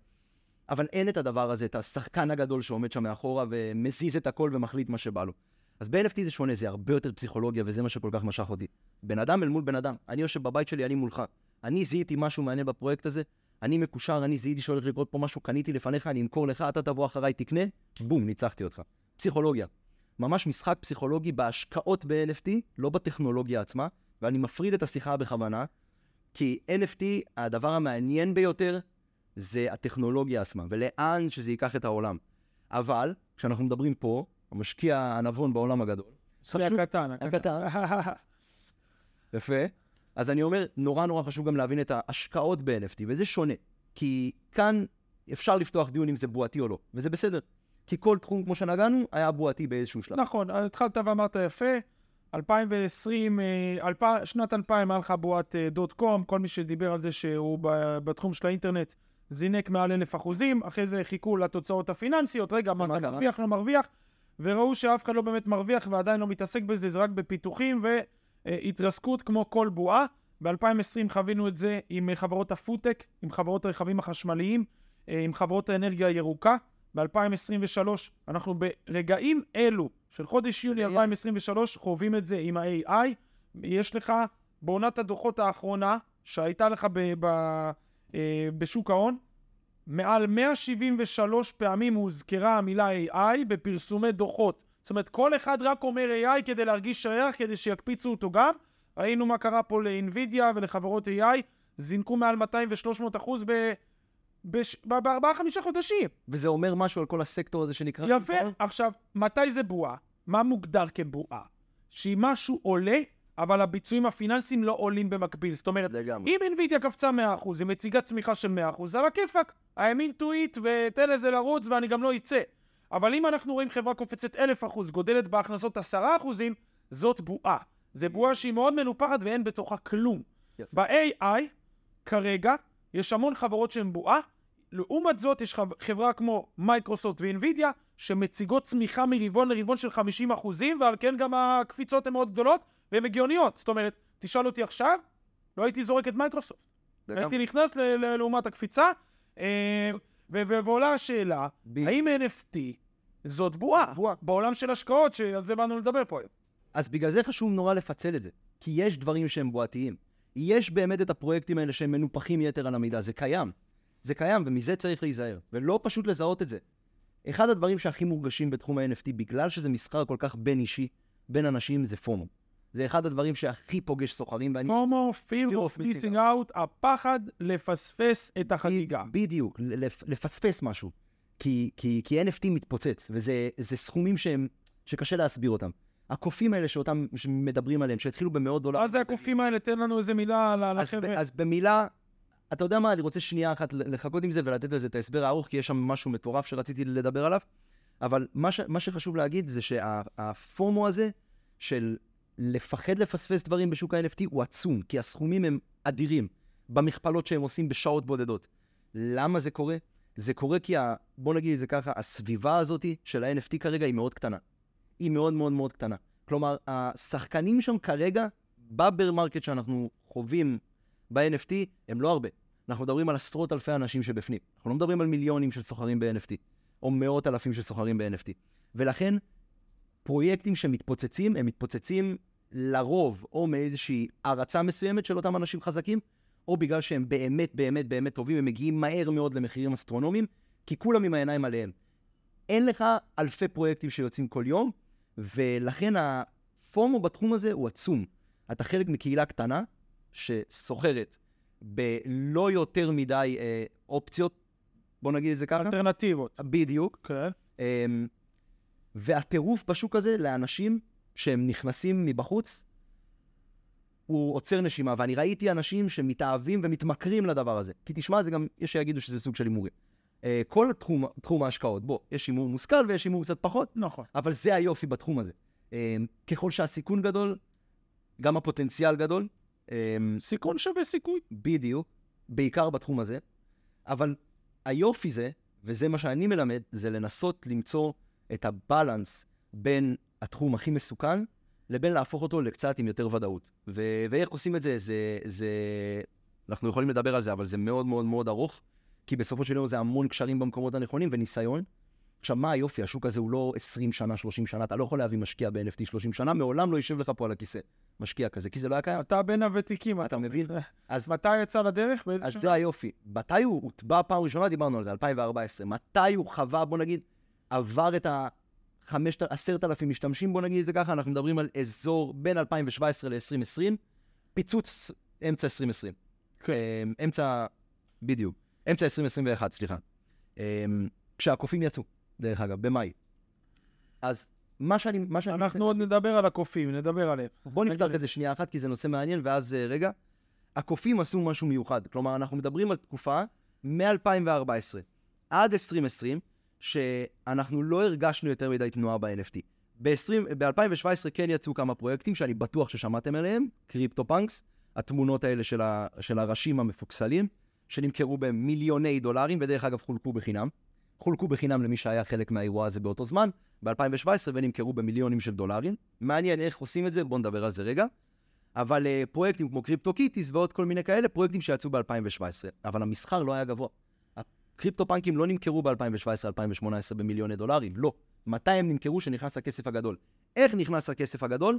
C: אבל אין את הדבר הזה, את השחקן הגדול שעומד שם מאחורה ומזיז את הכל ומחליט מה שבא לו. אז ב-NFT זה שונה, זה הרבה יותר פסיכולוגיה, וזה מה שכל כך משך אותי. בן אדם אל מול בן אדם. אני יושב בבית שלי, אני מולך. אני זיהיתי משהו מעניין בפרויקט הזה, אני מקושר, אני זיהיתי שהולך לקרות פה משהו, קניתי לפניך, אני אמכור לך, אתה תבוא אחריי, תקנה, בום, ניצחתי אותך. פסיכולוגיה. ממש משחק פסיכולוגי בהשקעות ב-NFT, לא בטכנולוגיה עצמה, ואני מפריד את השיחה בכוונה, כי NFT, הדבר המעניין ביותר זה הטכנולוגיה עצמה, ולאן שזה ייקח את העולם. אבל, כשאנחנו מדברים פה, המשקיע הנבון בעולם הגדול,
B: זה הקטן, הקטן.
C: יפה. אז אני אומר, נורא נורא חשוב גם להבין את ההשקעות ב-NFT, וזה שונה. כי כאן אפשר לפתוח דיון אם זה בועתי או לא, וזה בסדר. כי כל תחום, כמו שנגענו, היה בועתי באיזשהו שלב.
B: נכון, התחלת ואמרת יפה. 2020, אה, אלפ- שנת 2000 היה לך בועת אה, דוט קום, כל מי שדיבר על זה שהוא בתחום של האינטרנט זינק מעל אלף אחוזים, אחרי זה חיכו לתוצאות הפיננסיות, רגע, מה אתה? מרוויח, לא מרוויח, וראו שאף אחד לא באמת מרוויח ועדיין לא מתעסק בזה, זה רק בפיתוחים והתרסקות כמו כל בועה. ב-2020 חווינו את זה עם חברות הפודטק, עם חברות הרכבים החשמליים, עם חברות האנרגיה הירוקה. ב-2023 אנחנו ברגעים אלו של חודש יולי
C: היה.
B: 2023 חווים את זה עם ה-AI. יש לך בעונת הדוחות האחרונה שהייתה לך ב- ב- אה, בשוק ההון, מעל 173 פעמים הוזכרה המילה AI בפרסומי דוחות. זאת אומרת, כל אחד רק אומר AI כדי להרגיש שייך, כדי שיקפיצו אותו גם, ראינו מה קרה פה לאינווידיה ולחברות AI, זינקו מעל 200 ו-300 אחוז ב- בש- ב- בארבעה חמישה חודשים.
C: וזה אומר משהו על כל הסקטור הזה שנקרא...
B: יפה.
C: ההון?
B: עכשיו, מתי זה בועה? מה מוגדר כבועה? שאם משהו עולה, אבל הביצועים הפיננסיים לא עולים במקביל. זאת אומרת,
C: לגמרי.
B: אם אינווידיה קפצה 100%, היא מציגה צמיחה של 100%, על הכיפאק. to it ותן לזה לרוץ ואני גם לא אצא. אבל אם אנחנו רואים חברה קופצת 1,000%, גודלת בהכנסות 10%, זאת בועה. זה בועה שהיא מאוד מנופחת ואין בתוכה כלום.
C: יפה.
B: ב-AI, כרגע, יש המון חברות שהן בועה. לעומת זאת, יש חב- חברה כמו מייקרוסופט ואנבידיה, שמציגות צמיחה מרבעון לרבעון של 50 אחוזים, ועל כן גם הקפיצות הן מאוד גדולות והן הגיוניות. זאת אומרת, תשאל אותי עכשיו, לא הייתי זורק את מייקרוסופט. הייתי נכנס ל- ל- לעומת הקפיצה, אה, ועולה השאלה,
C: ב-
B: האם NFT זאת בועה?
C: בועה.
B: בעולם של השקעות, שעל זה באנו לדבר פה היום.
C: אז בגלל זה חשוב נורא לפצל את זה. כי יש דברים שהם בועתיים. יש באמת את הפרויקטים האלה שהם מנופחים יתר על המידה, זה קיים. זה קיים, ומזה צריך להיזהר. ולא פשוט לזהות את זה. אחד הדברים שהכי מורגשים בתחום ה-NFT, בגלל שזה מסחר כל כך בין אישי, בין אנשים, זה פומו. זה אחד הדברים שהכי פוגש סוחרים, ואני...
B: פומו, fear of
C: missing
B: out, הפחד לפספס את החגיגה.
C: בדיוק, לפ- לפספס משהו. כי, כי, כי NFT מתפוצץ, וזה זה סכומים שהם, שקשה להסביר אותם. הקופים האלה שאותם שמדברים עליהם, שהתחילו במאות דולר.
B: מה זה הקופים האלה? תן לנו איזה מילה על החבר'ה.
C: אז במילה, אתה יודע מה, אני רוצה שנייה אחת לחכות עם זה ולתת לזה את ההסבר הארוך, כי יש שם משהו מטורף שרציתי לדבר עליו. אבל מה, ש, מה שחשוב להגיד זה שהפומו הזה של לפחד לפספס דברים בשוק ה-NFT הוא עצום, כי הסכומים הם אדירים במכפלות שהם עושים בשעות בודדות. למה זה קורה? זה קורה כי, ה, בוא נגיד את זה ככה, הסביבה הזאת של ה-NFT כרגע היא מאוד קטנה. היא מאוד מאוד מאוד קטנה. כלומר, השחקנים שם כרגע, ב bear market שאנחנו חווים ב-NFT, הם לא הרבה. אנחנו מדברים על עשרות אלפי אנשים שבפנים. אנחנו לא מדברים על מיליונים של סוחרים ב-NFT, או מאות אלפים של סוחרים ב-NFT. ולכן, פרויקטים שמתפוצצים, הם מתפוצצים לרוב, או מאיזושהי הערצה מסוימת של אותם אנשים חזקים, או בגלל שהם באמת באמת באמת טובים, הם מגיעים מהר מאוד למחירים אסטרונומיים, כי כולם עם העיניים עליהם. אין לך אלפי פרויקטים שיוצאים כל יום, ולכן הפומו בתחום הזה הוא עצום. אתה חלק מקהילה קטנה שסוחרת בלא יותר מדי אה, אופציות, בוא נגיד את זה ככה.
B: אלטרנטיבות.
C: בדיוק.
B: כן.
C: אמ, והטירוף בשוק הזה לאנשים שהם נכנסים מבחוץ, הוא עוצר נשימה, ואני ראיתי אנשים שמתאהבים ומתמכרים לדבר הזה. כי תשמע, זה גם, יש שיגידו שזה סוג של הימורים. אה, כל תחום, תחום ההשקעות, בוא, יש הימור מושכל ויש הימור קצת פחות,
B: נכון.
C: אבל זה היופי בתחום הזה. אה, ככל שהסיכון גדול, גם הפוטנציאל גדול. אה,
B: סיכון שווה סיכוי.
C: בדיוק, בעיקר בתחום הזה, אבל היופי זה, וזה מה שאני מלמד, זה לנסות למצוא את הבלנס בין התחום הכי מסוכן לבין להפוך אותו לקצת עם יותר ודאות. ו- ואיך עושים את זה, זה, זה... אנחנו יכולים לדבר על זה, אבל זה מאוד מאוד מאוד ארוך, כי בסופו של יום זה המון קשרים במקומות הנכונים וניסיון. עכשיו, מה היופי? השוק הזה הוא לא 20 שנה, 30 שנה, אתה לא יכול להביא משקיע ב-NFT 30 שנה, מעולם לא יישב לך פה על הכיסא, משקיע כזה, כי זה לא היה קיים.
B: אתה בין הוותיקים.
C: אתה מבין? אז
B: מתי יצא לדרך? באיזה
C: אז
B: שנה?
C: זה היופי. מתי הוא הוטבע פעם ראשונה? דיברנו על זה, 2014. מתי הוא חווה, בוא נגיד, עבר את ה-10,000 משתמשים, בוא נגיד את זה ככה, אנחנו מדברים על אזור בין 2017 ל-2020, פיצוץ אמצע 2020.
B: כן.
C: אמ, אמצע, בדיוק. אמצע 2021, סליחה. אמ, כשהקופים יצאו, דרך אגב, במאי. אז מה שאני... מה שאני
B: אנחנו עוד נדבר על הקופים, נדבר עליהם.
C: בוא נפתח את זה שנייה אחת, כי זה נושא מעניין, ואז אה, רגע. הקופים עשו משהו מיוחד. כלומר, אנחנו מדברים על תקופה מ-2014 עד 2020, שאנחנו לא הרגשנו יותר מדי תנועה ב-NFT. ב-2017 כן יצאו כמה פרויקטים שאני בטוח ששמעתם עליהם, CryptoPunks, התמונות האלה של, ה- של הראשים המפוקסלים, שנמכרו במיליוני דולרים, ודרך אגב חולקו בחינם. חולקו בחינם למי שהיה חלק מהאירוע הזה באותו זמן, ב-2017, ונמכרו במיליונים של דולרים. מעניין איך עושים את זה, בואו נדבר על זה רגע. אבל uh, פרויקטים כמו CryptoKitties ועוד כל מיני כאלה, פרויקטים שיצאו ב-2017. אבל המסחר לא היה גבוה. הקריפטו פאנקים לא נמכרו ב-2017-2018 במיליוני דולרים, לא. מתי הם נמכרו? שנכנס הכסף הגדול. איך נכנס הכסף הגדול?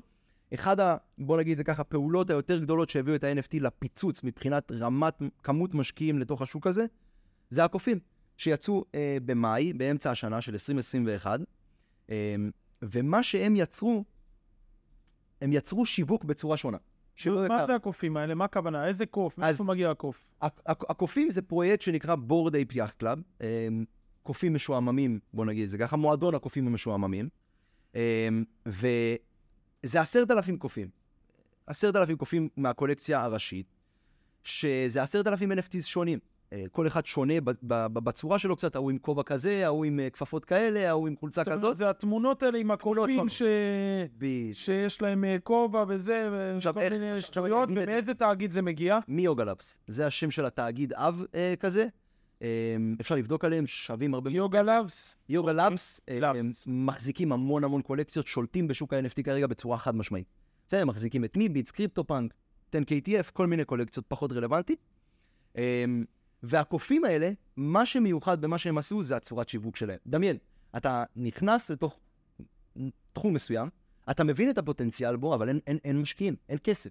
C: אחד ה... בוא נגיד את זה ככה, פעולות היותר גדולות שהביאו את ה-NFT לפיצוץ מבחינת רמת, כמות משקיעים לתוך השוק הזה, זה הקופים, שיצאו אה, במאי, באמצע השנה של 2021, אה, ומה שהם יצרו, הם יצרו שיווק בצורה שונה.
B: מה. זה הקופים האלה? מה הכוונה? איזה קוף? מאיפה מגיע הקוף?
C: הק- הק- הקופים זה פרויקט שנקרא Bored Ape Yacht Club. אמ, קופים משועממים, בוא נגיד את זה ככה, מועדון הקופים המשועממים. אמ, וזה עשרת אלפים קופים. עשרת אלפים קופים מהקולקציה הראשית, שזה עשרת אלפים NFTs שונים. אה, כל אחד שונה בצורה שלו קצת, ההוא עם כובע כזה, ההוא עם אה, כפפות כאלה, ההוא עם חולצה כזאת.
B: זה התמונות האלה עם הקופים. ש...
C: ב-
B: שיש להם אה, כובע וזה, וכל מיני שטויות,
C: אגיד את.
B: ומאיזה תאגיד זה מגיע?
C: מ Yuga Labs. זה השם של התאגיד אב אה, כזה. אה, אפשר לבדוק עליהם, שווים הרבה...
B: Yuga Labs?
C: Yuga Labs, אה,
B: Labs.
C: הם מחזיקים המון המון קולקציות, שולטים בשוק ה-NFT כרגע בצורה חד משמעית. בסדר, מחזיקים את Meebits, CryptoPunk, 10KTF, כל מיני קולקציות פחות רלוונטי. והקופים האלה, מה שמיוחד במה שהם עשו זה הצורת שיווק שלהם. דמיין, אתה נכנס לתוך תחום מסוים, אתה מבין את הפוטנציאל בו, אבל אין, אין, אין משקיעים, אין כסף.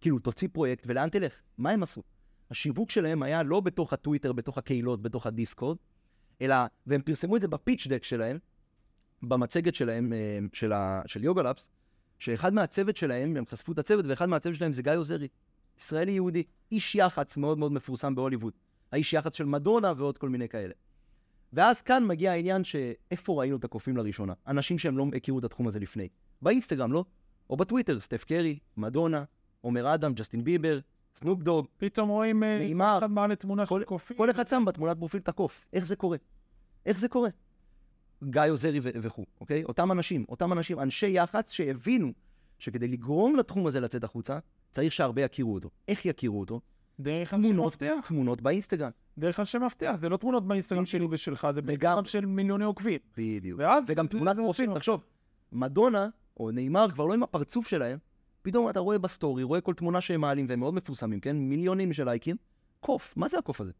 C: כאילו, תוציא פרויקט ולאן תלך? מה הם עשו? השיווק שלהם היה לא בתוך הטוויטר, בתוך הקהילות, בתוך הדיסקורד, אלא, והם פרסמו את זה בפיץ' דק שלהם, במצגת שלהם, אה, של, ה, של יוגה לאפס, שאחד מהצוות שלהם, הם חשפו את הצוות, ואחד מהצוות שלהם זה גיא עוזרי, ישראלי יהודי, איש יח"צ מאוד מאוד מפורסם בהוליווד, האיש יח"צ של מדונה ועוד כל מיני כאלה. ואז כאן מגיע העניין שאיפה ראינו את הקופים לראשונה? אנשים שהם לא הכירו את התחום הזה לפני. באינסטגרם, לא? או בטוויטר, סטף קרי, מדונה, עומר אדם, ג'סטין ביבר, סנופ דוג,
B: פתאום רואים אה,
C: ניימאר.
B: אחד מעלה תמונה
C: כל-
B: של קופים.
C: כל אחד שם בתמונת פרופיל את הקוף. איך זה קורה? איך זה קורה? גיא אוסירי ו- וכו', אוקיי? אותם אנשים, אותם אנשים, אנשי יח"צ שהבינו שכדי לגרום לתחום הזה לצאת החוצה, צריך שהרבה יכירו אותו. איך יכירו אותו?
B: דרך אנשי מפתח.
C: תמונות באינסטגרם.
B: דרך אנשי מפתח. זה לא תמונות באינסטגרם שלי ושלך, זה באינסטגרם. של מיליוני עוקבים.
C: בדיוק.
B: ואז
C: וגם
B: זה-
C: תמונת פרופיל. תחשוב, מדונה או נאמר כבר לא עם הפרצוף שלהם, פתאום אתה רואה בסטורי, רואה כל תמונה שהם מעלים, והם מאוד מפורסמים, כן? מיליונים של לייקים. קוף, מה זה הקוף הזה?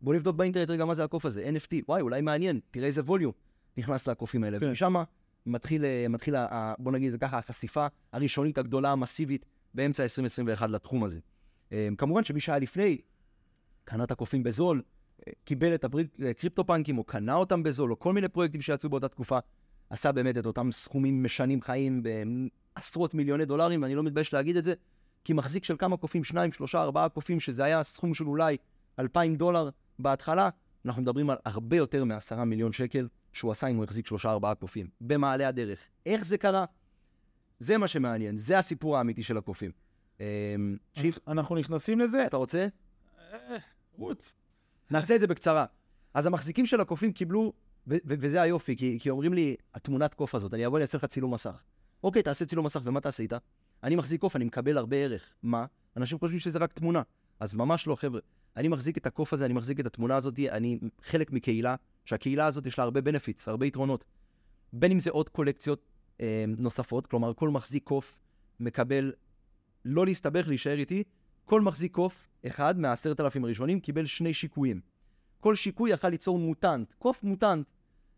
C: בוא נבדוק באינטרנט רגע מה זה הקוף הזה, NFT, וואי, אולי מעניין, תראה איזה volume נכנס לקופים האלה.
B: כן.
C: ומשם מתחיל, אה, מתחיל, ה- בוא נגיד זה ככה, החשיפה הראשונית הגדולה, המסיבית, באמצע 2021 לתחום הזה. אה, כמובן שמי שהיה לפני, קנה את הקופים בזול, אה, קיבל את הקריפטו פאנקים, או קנה אותם בזול, או כל מיני פרויקטים שיצאו באותה תקופה, עשה באמת את אותם סכומים משנים חיים בעשרות מיליוני דולרים, ואני לא מתבייש להגיד את זה, כי מחזיק של כמה קופים, שניים, שלושה, ארבעה קופים, שזה היה סכום של אולי 2,000 דולר בהתחלה, אנחנו מדברים על הרבה יותר מעשרה מיליון שקל שהוא עשה אם הוא החזיק שלושה, ארבעה קופים, במעלה הדרך. איך זה קרה? זה מה שמעניין, זה הסיפור האמיתי של הקופים. אמ, שיף,
B: אנחנו נכנסים לזה?
C: אתה רוצה?
B: אה, רוץ.
C: נעשה את זה בקצרה. אז המחזיקים של הקופים קיבלו, וזה היופי, כי, כי אומרים לי, התמונת קוף הזאת, אני אבוא, אני אעשה לך צילום מסך. אוקיי, תעשה צילום מסך, ומה תעשה איתה? אני מחזיק קוף, אני מקבל הרבה ערך. מה? אנשים חושבים שזה רק תמונה. אז ממש לא, חבר'ה. אני מחזיק את הקוף הזה, אני מחזיק את התמונה הזאת, אני חלק מקהילה, שהקהילה הזאת יש לה הרבה בנפיץ, הרבה יתרונות. בין אם זה עוד קולקציות אה, נוספות, כלומר, כל מחזיק קוף מקבל, לא להסתבך, להישאר איתי, כל מחזיק קוף, אחד מהעשרת אלפים הראשונים, קיבל שני שיקויים. כל שיקוי יכל ליצור מוטנט, קוף מוטנט.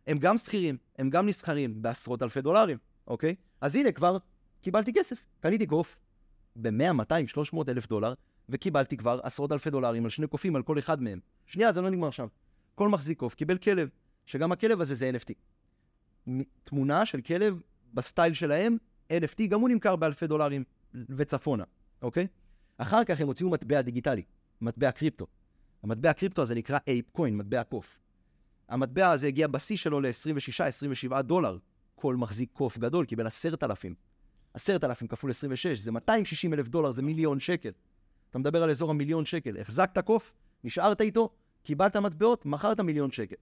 C: הם גם שכירים, הם גם נסחרים בעשרות אלפי דולרים, אוקיי? אז הנה, כבר קיבלתי כסף. קניתי קוף ב-100, 200, 300 אלף דולר, וקיבלתי כבר עשרות אלפי דולרים על שני קופים, על כל אחד מהם. שנייה, זה לא נגמר שם. כל מחזיק קוף קיבל כלב, שגם הכלב הזה זה NFT. תמונה של כלב בסטייל שלהם, NFT, גם הוא נמכר באלפי דולרים וצפונה, אוקיי? אחר כך הם הוציאו מטבע דיגיטלי, מטבע קריפטו. המטבע קריפטו הזה נקרא ApeCoin, מטבע קוף. המטבע הזה הגיע בשיא שלו ל-26-27 דולר. כל מחזיק קוף גדול קיבל 10,000. 10,000 כפול 26 זה 260 אלף דולר, זה מיליון שקל. אתה מדבר על אזור המיליון שקל. החזקת קוף, נשארת איתו, קיבלת מטבעות, מכרת מיליון שקל.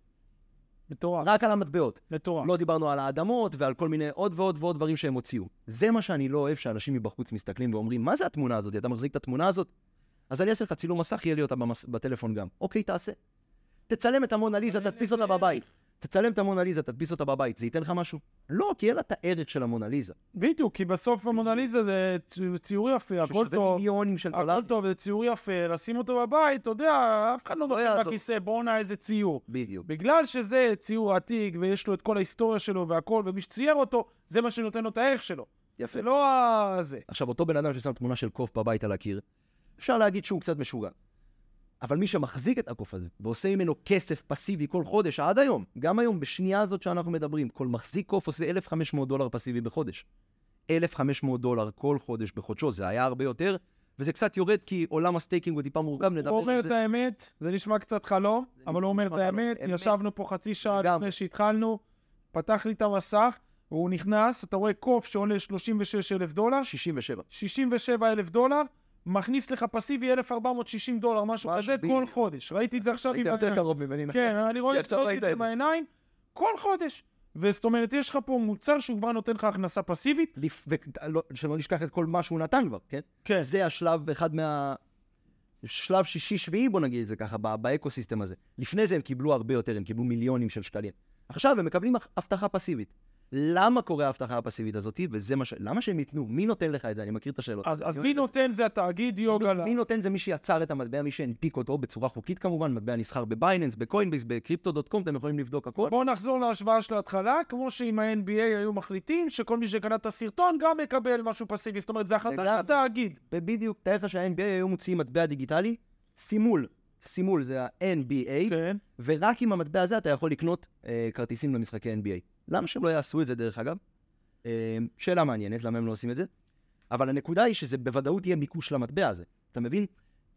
B: מטורף.
C: רק על המטבעות.
B: מטורף.
C: לא דיברנו על האדמות ועל כל מיני עוד ועוד ועוד דברים שהם הוציאו. זה מה שאני לא אוהב, שאנשים מבחוץ מסתכלים ואומרים, מה זה התמונה הזאת? אתה מחזיק את התמונה הזאת? אז אני אעשה לך צילום מסך, יהיה לי אותה במס... בטלפון גם. אוקיי, תעשה. תצלם את המונליזה, תדפיס אותה בבית. תצלם את המונליזה, תדפיס אותה בבית. זה ייתן לך משהו? לא, כי אין לה את הערך של המונליזה.
B: בדיוק, כי בסוף המונליזה זה צי- ציור יפה, הכל
C: ששווה
B: טוב.
C: מיליונים של
B: הכל
C: דולרים.
B: טוב, זה ציור יפה, לשים אותו בבית, אתה יודע, אף אחד לא נופל
C: יעזור.
B: בכיסא, בואנה איזה ציור.
C: בדיוק.
B: בגלל שזה ציור עתיק ויש לו את כל ההיסטוריה שלו והכל, ומי שצייר אותו, זה מה שנותן לו את הערך שלו.
C: יפה.
B: לא ה... זה.
C: עכשיו, אותו בן אדם ששם תמונה של קוף בבית על הקיר, אפשר להגיד שהוא קצת משוגע. אבל מי שמחזיק את הקוף הזה, ועושה ממנו כסף פסיבי כל חודש, עד היום, גם היום, בשנייה הזאת שאנחנו מדברים, כל מחזיק קוף עושה 1,500 דולר פסיבי בחודש. 1,500 דולר כל חודש בחודשו, זה היה הרבה יותר, וזה קצת יורד כי עולם ה staking הוא טיפה מורכב, נדבר
B: הוא אומר
C: על
B: את
C: זה.
B: האמת, זה נשמע קצת חלום, אבל הוא אומר את. האמת,
C: אמת.
B: ישבנו פה חצי שעה. לפני שהתחלנו, פתח לי את המסך, והוא נכנס, אתה רואה קוף שעולה 36 אלף דולר,
C: 67.
B: 67 אלף דולר, מכניס לך פסיבי 1,460 דולר, משהו כזה. כל חודש. ראיתי את זה עכשיו עם
C: היית יותר. קרוב ממני, נכון?
B: כן, אני רואה את זה
C: זה.
B: בעיניים, כל חודש. וזאת אומרת, יש לך פה מוצר שהוא כבר נותן לך הכנסה פסיבית.
C: ולא- שלא נשכח את כל מה שהוא נתן כבר, כן?
B: כן.
C: זה השלב, אחד מה... שלב שישי-שביעי, בוא נגיד את זה ככה, באקוסיסטם הזה. לפני זה הם קיבלו הרבה יותר, הם קיבלו מיליונים של שקלים. עכשיו הם מקבלים הבטחה פסיבית. למה קורה ההבטחה הפסיבית הזאת? וזה מה ש... למה שהם ייתנו? מי נותן לך את זה? אני מכיר את השאלות.
B: אז, אז מי
C: אומר,
B: נותן זה התאגיד יוגה.
C: מי, מי נותן זה מי שיצר את המטבע, מי שהנפיק אותו בצורה חוקית כמובן, מטבע נסחר ב Binance, ב Coinbase, ב Crypto.com, אתם יכולים לבדוק הכל.
B: בואו נחזור להשוואה של ההתחלה, כמו שעם ה-NBA היו מחליטים שכל מי שקנה את הסרטון גם יקבל משהו פסיבי, זאת אומרת, זו החלטה של. התאגיד.
C: ובדיוק, תאר לך שה-NBA היו מוציאים מטבע דיגיטלי, סימול, סימול זה ה-NBA,
B: כן.
C: ורק עם המטבע הזה אתה יכול לקנות אה, כרטיסים למשחקי NBA. למה שהם לא יעשו את זה דרך אגב? אה, שאלה מעניינת, למה הם לא עושים את זה? אבל הנקודה היא שזה בוודאות יהיה ביקוש למטבע הזה. אתה מבין?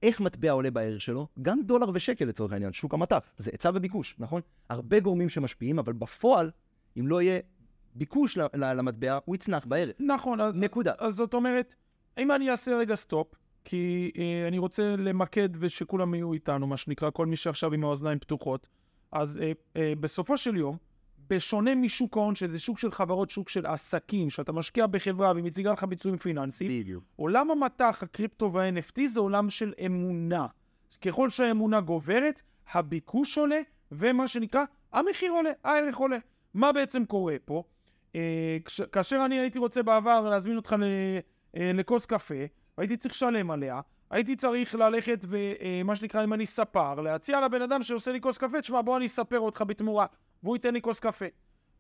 C: איך מטבע עולה בערך שלו? גם דולר ושקל לצורך העניין, שוק המטף. זה היצע וביקוש, נכון? הרבה גורמים שמשפיעים, אבל בפועל, אם לא יהיה ביקוש למטבע, הוא יצנח בערך.
B: נכון,
C: נקודה.
B: אז זאת אומרת, אם אני אעשה רגע סטופ, כי אה, אני רוצה למקד ושכולם יהיו איתנו, מה שנקרא, כל מי שעכשיו עם האוזניים פתוחות, אז אה, אה, בסופו של יום, בשונה משוק ההון, שזה שוק של חברות, שוק של עסקים, שאתה משקיע בחברה והיא מציגה לך ביצועים פיננסיים,
C: בדיוק.
B: עולם המטח, הקריפטו וה-NFT זה עולם של אמונה. ככל שהאמונה גוברת, הביקוש עולה, ומה שנקרא, המחיר עולה, הערך עולה. מה בעצם קורה פה? אה, כש, כאשר אני הייתי רוצה בעבר להזמין אותך ל, אה, לכוס קפה, והייתי צריך לשלם עליה, הייתי צריך ללכת ומה שנקרא, אם אני ספר, להציע לבן אדם שעושה לי כוס קפה, תשמע, בוא אני אספר אותך בתמורה, והוא ייתן לי כוס קפה.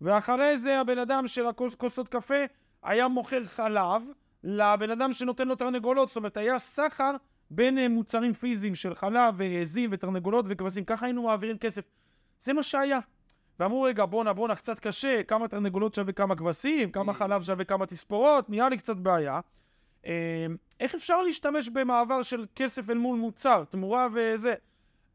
B: ואחרי זה הבן אדם של הכוסות קפה היה מוכר חלב לבן אדם שנותן לו תרנגולות, זאת אומרת, היה סחר בין אה, מוצרים פיזיים של חלב ועזים ותרנגולות וכבשים, ככה היינו מעבירים כסף. זה מה שהיה. ואמרו, רגע, בואנה, בואנה, קצת קשה, כמה תרנגולות שווה כמה כבשים, כמה חלב שווה כמה תספורות, נהיה לי קצת בעיה. אה, איך אפשר להשתמש במעבר של כסף אל מול מוצר, תמורה וזה?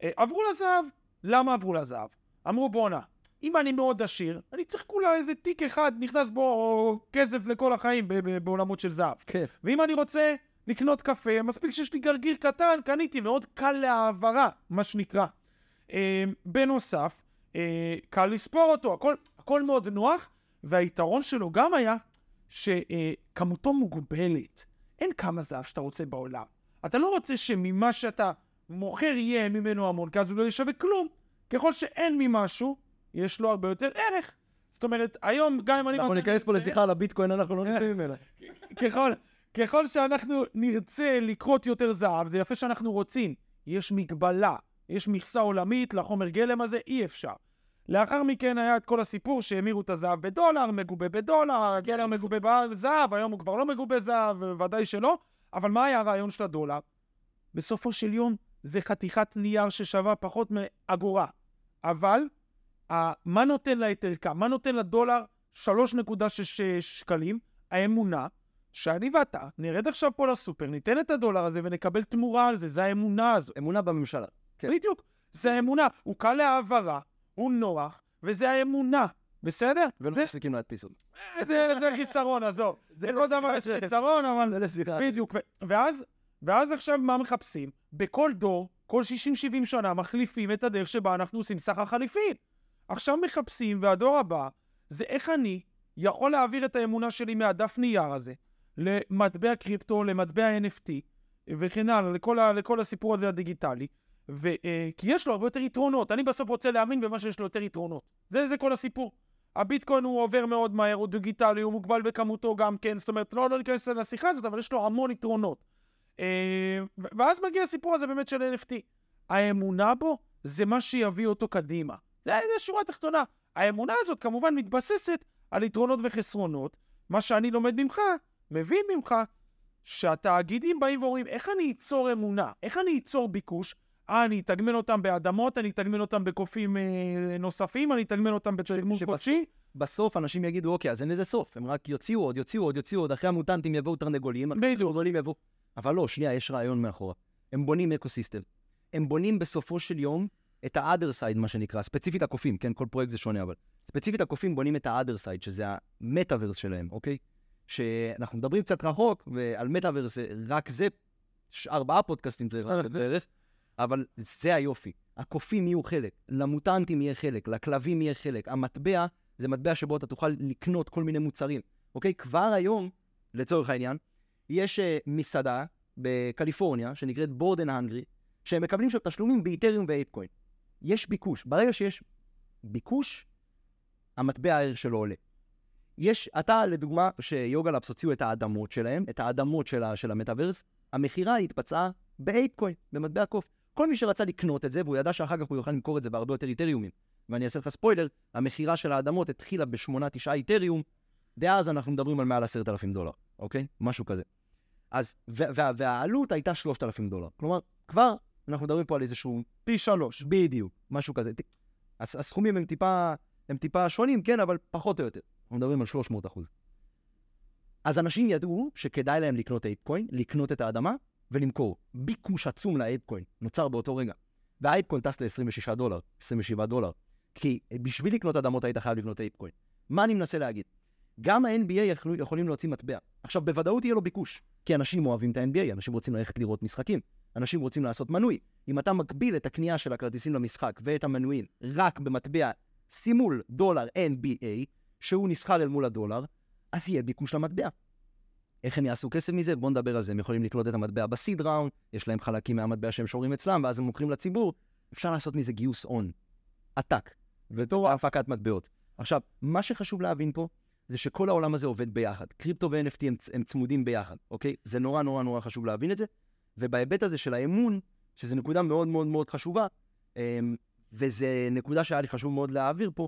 B: אה, עברו לזהב. למה עברו לזהב? אמרו, בואנה, אם אני מאוד עשיר, אני צריך כולה איזה תיק אחד, נכנס בו כסף לכל החיים בעולמות של זהב.
C: כיף.
B: ואם אני רוצה לקנות קפה, מספיק שיש לי גרגיר קטן, קניתי, מאוד קל להעברה, מה שנקרא. אה, בנוסף, אה, קל לספור אותו, הכל, הכל מאוד נוח, והיתרון שלו גם היה שכמותו מוגבלת. אין כמה זהב שאתה רוצה בעולם. אתה לא רוצה שממה שאתה מוכר יהיה ממנו המון, כי אז הוא לא ישווה כלום. ככל שאין ממשהו, יש לו הרבה יותר ערך. זאת אומרת, היום, גם אם אני...
C: אנחנו ניכנס פה לשיחה על הביטקוין, אנחנו לא
B: כן.
C: נצא ממנה.
B: ככל, ככל שאנחנו נרצה לכרות יותר זהב, זה יפה שאנחנו רוצים. יש מגבלה, יש מכסה עולמית לחומר גלם הזה, אי אפשר. לאחר מכן היה את כל הסיפור שהמירו את הזהב בדולר, מגובה בדולר, הגלם מגובה בזהב, היום הוא כבר לא מגובה זהב, ודאי שלא. אבל מה היה הרעיון של הדולר? בסופו של יום זה חתיכת נייר ששווה פחות מאגורה. אבל, מה נותן לה את ערכה? מה נותן לדולר 3.6 שקלים? האמונה שאני ואתה נרד עכשיו פה לסופר, ניתן את הדולר הזה ונקבל תמורה על זה, זה האמונה הזו.
C: אמונה בממשלה. כן.
B: בדיוק, זה האמונה. הוא קל להעברה, הוא נוח, וזה האמונה, בסדר?
C: ולא מפסיקים להדפיס אותו.
B: זה, זה חיסרון, עזוב.
C: זה
B: לכל דבר יש חיסרון, אבל...
C: זה לשיחה.
B: בדיוק, ואז, ואז עכשיו מה מחפשים? בכל דור, כל 60-70 שנה מחליפים את הדרך שבה אנחנו עושים סחר חליפין. עכשיו מחפשים, והדור הבא, זה איך אני יכול להעביר את האמונה שלי מהדף נייר הזה למטבע קריפטו, למטבע NFT וכן הלאה, לכל, לכל הסיפור הזה הדיגיטלי. ו, אה, כי יש לו הרבה יותר יתרונות. אני בסוף רוצה להאמין במה שיש לו יותר יתרונות. זה, זה כל הסיפור. הביטקוין הוא עובר מאוד מהר, הוא דיגיטלי, הוא מוגבל בכמותו גם כן, זאת אומרת, לא, לא ניכנס לשיחה הזאת, אבל יש לו המון יתרונות. ו- ואז מגיע הסיפור הזה באמת של NFT. האמונה בו זה מה שיביא אותו קדימה. זה, זה שורה תחתונה. האמונה הזאת כמובן מתבססת על יתרונות וחסרונות. מה שאני לומד ממך, מבין ממך, שהתאגידים באים ואומרים, איך אני אצור אמונה? איך אני אצור ביקוש? אה, אני אתגמל אותם באדמות, אני אתגמל אותם בקופים אה, נוספים, אני אתגמל אותם בתגמול חודשי.
C: בסוף אנשים יגידו, אוקיי, אז אין לזה סוף. הם רק יוציאו עוד, יוציאו עוד, יוציאו עוד. אחרי המוטנטים יבואו תרנגולים,
B: בדיוק.
C: התרנגולים יבואו. אבל לא, שנייה, יש רעיון מאחורה. הם בונים ecosystem. הם בונים בסופו של יום את ה-other side, מה שנקרא, ספציפית הקופים, כן? כל פרויקט זה שונה, אבל ספציפית הקופים בונים את ה-other side, שזה המטאוורס שלהם, אוקיי? שאנחנו מדברים קצת רחוק, ועל מטאוורס, רק זה, ארבעה פודקאסטים צריך לעשות בערך, אבל זה היופי. הקופים יהיו חלק, למוטנטים יהיה חלק, לכלבים יהיה חלק. המטבע זה מטבע שבו אתה תוכל לקנות כל מיני מוצרים, אוקיי? כבר היום, לצורך העניין, יש uh, מסעדה בקליפורניה, שנקראת בורדן הנגרי, שהם מקבלים שם תשלומים באיתריום ואייפקוין. יש ביקוש. ברגע שיש ביקוש, המטבע הערך שלו עולה. יש, אתה, לדוגמה, שיוגה לאפס הוציאו את האדמות שלהם, את האדמות של, ה- של המטאוורס, המכירה התבצעה באייפקוין, במטבע קוף. כל מי שרצה לקנות את זה, והוא ידע שאחר כך הוא יוכל למכור את זה בהרבה יותר איתריומים. ואני אעשה לך ספוילר, המכירה של האדמות התחילה בשמונה, תשעה איתריום, דאז אנחנו מדברים על מעל עשרת אלפים דולר, אוקיי? משהו כזה. אז, וה, וה, והעלות הייתה שלושת אלפים דולר. כלומר, כבר אנחנו מדברים פה על איזשהו
B: פי שלוש.
C: בדיוק, משהו כזה. הס- הסכומים הם טיפה, הם טיפה שונים, כן, אבל פחות או יותר. אנחנו מדברים על 300 אחוז. אז אנשים ידעו שכדאי להם לקנות אייפקוין, לקנות את האדמה ולמכור. ביקוש עצום לאייפקוין נוצר באותו רגע. והאייפקוין טס ל-26 דולר, 27 דולר. כי בשביל לקנות אדמות היית חייב לבנות אייפקוין. מה אני מנסה להגיד? גם ה-NBA יכולים להוציא מטבע. עכשיו, בוודאות יהיה לו ביקוש, כי אנשים אוהבים את ה-NBA, אנשים רוצים ללכת לראות משחקים, אנשים רוצים לעשות מנוי. אם אתה מקביל את הקנייה של הכרטיסים למשחק ואת המנויים רק במטבע סימול דולר NBA, שהוא נסחר אל מול הדולר, אז יהיה ביקוש למטבע. איך הם יעשו כסף מזה? בואו נדבר על זה. הם יכולים לקלוט את המטבע בסיד ראונד, יש להם חלקים מהמטבע שהם שורים אצלם, ואז הם מוכרים לציבור. אפשר לעשות מזה גיוס הון. עתק. בתור הפקת מטבעות. עכשיו, מה שחשוב להבין פה, זה שכל העולם הזה עובד ביחד. קריפטו ו-NFT הם, הם צמודים ביחד, אוקיי? זה נורא נורא נורא חשוב להבין את זה. ובהיבט הזה של האמון, שזו נקודה מאוד מאוד מאוד חשובה, אמ, וזו נקודה שהיה לי חשוב מאוד להעביר פה,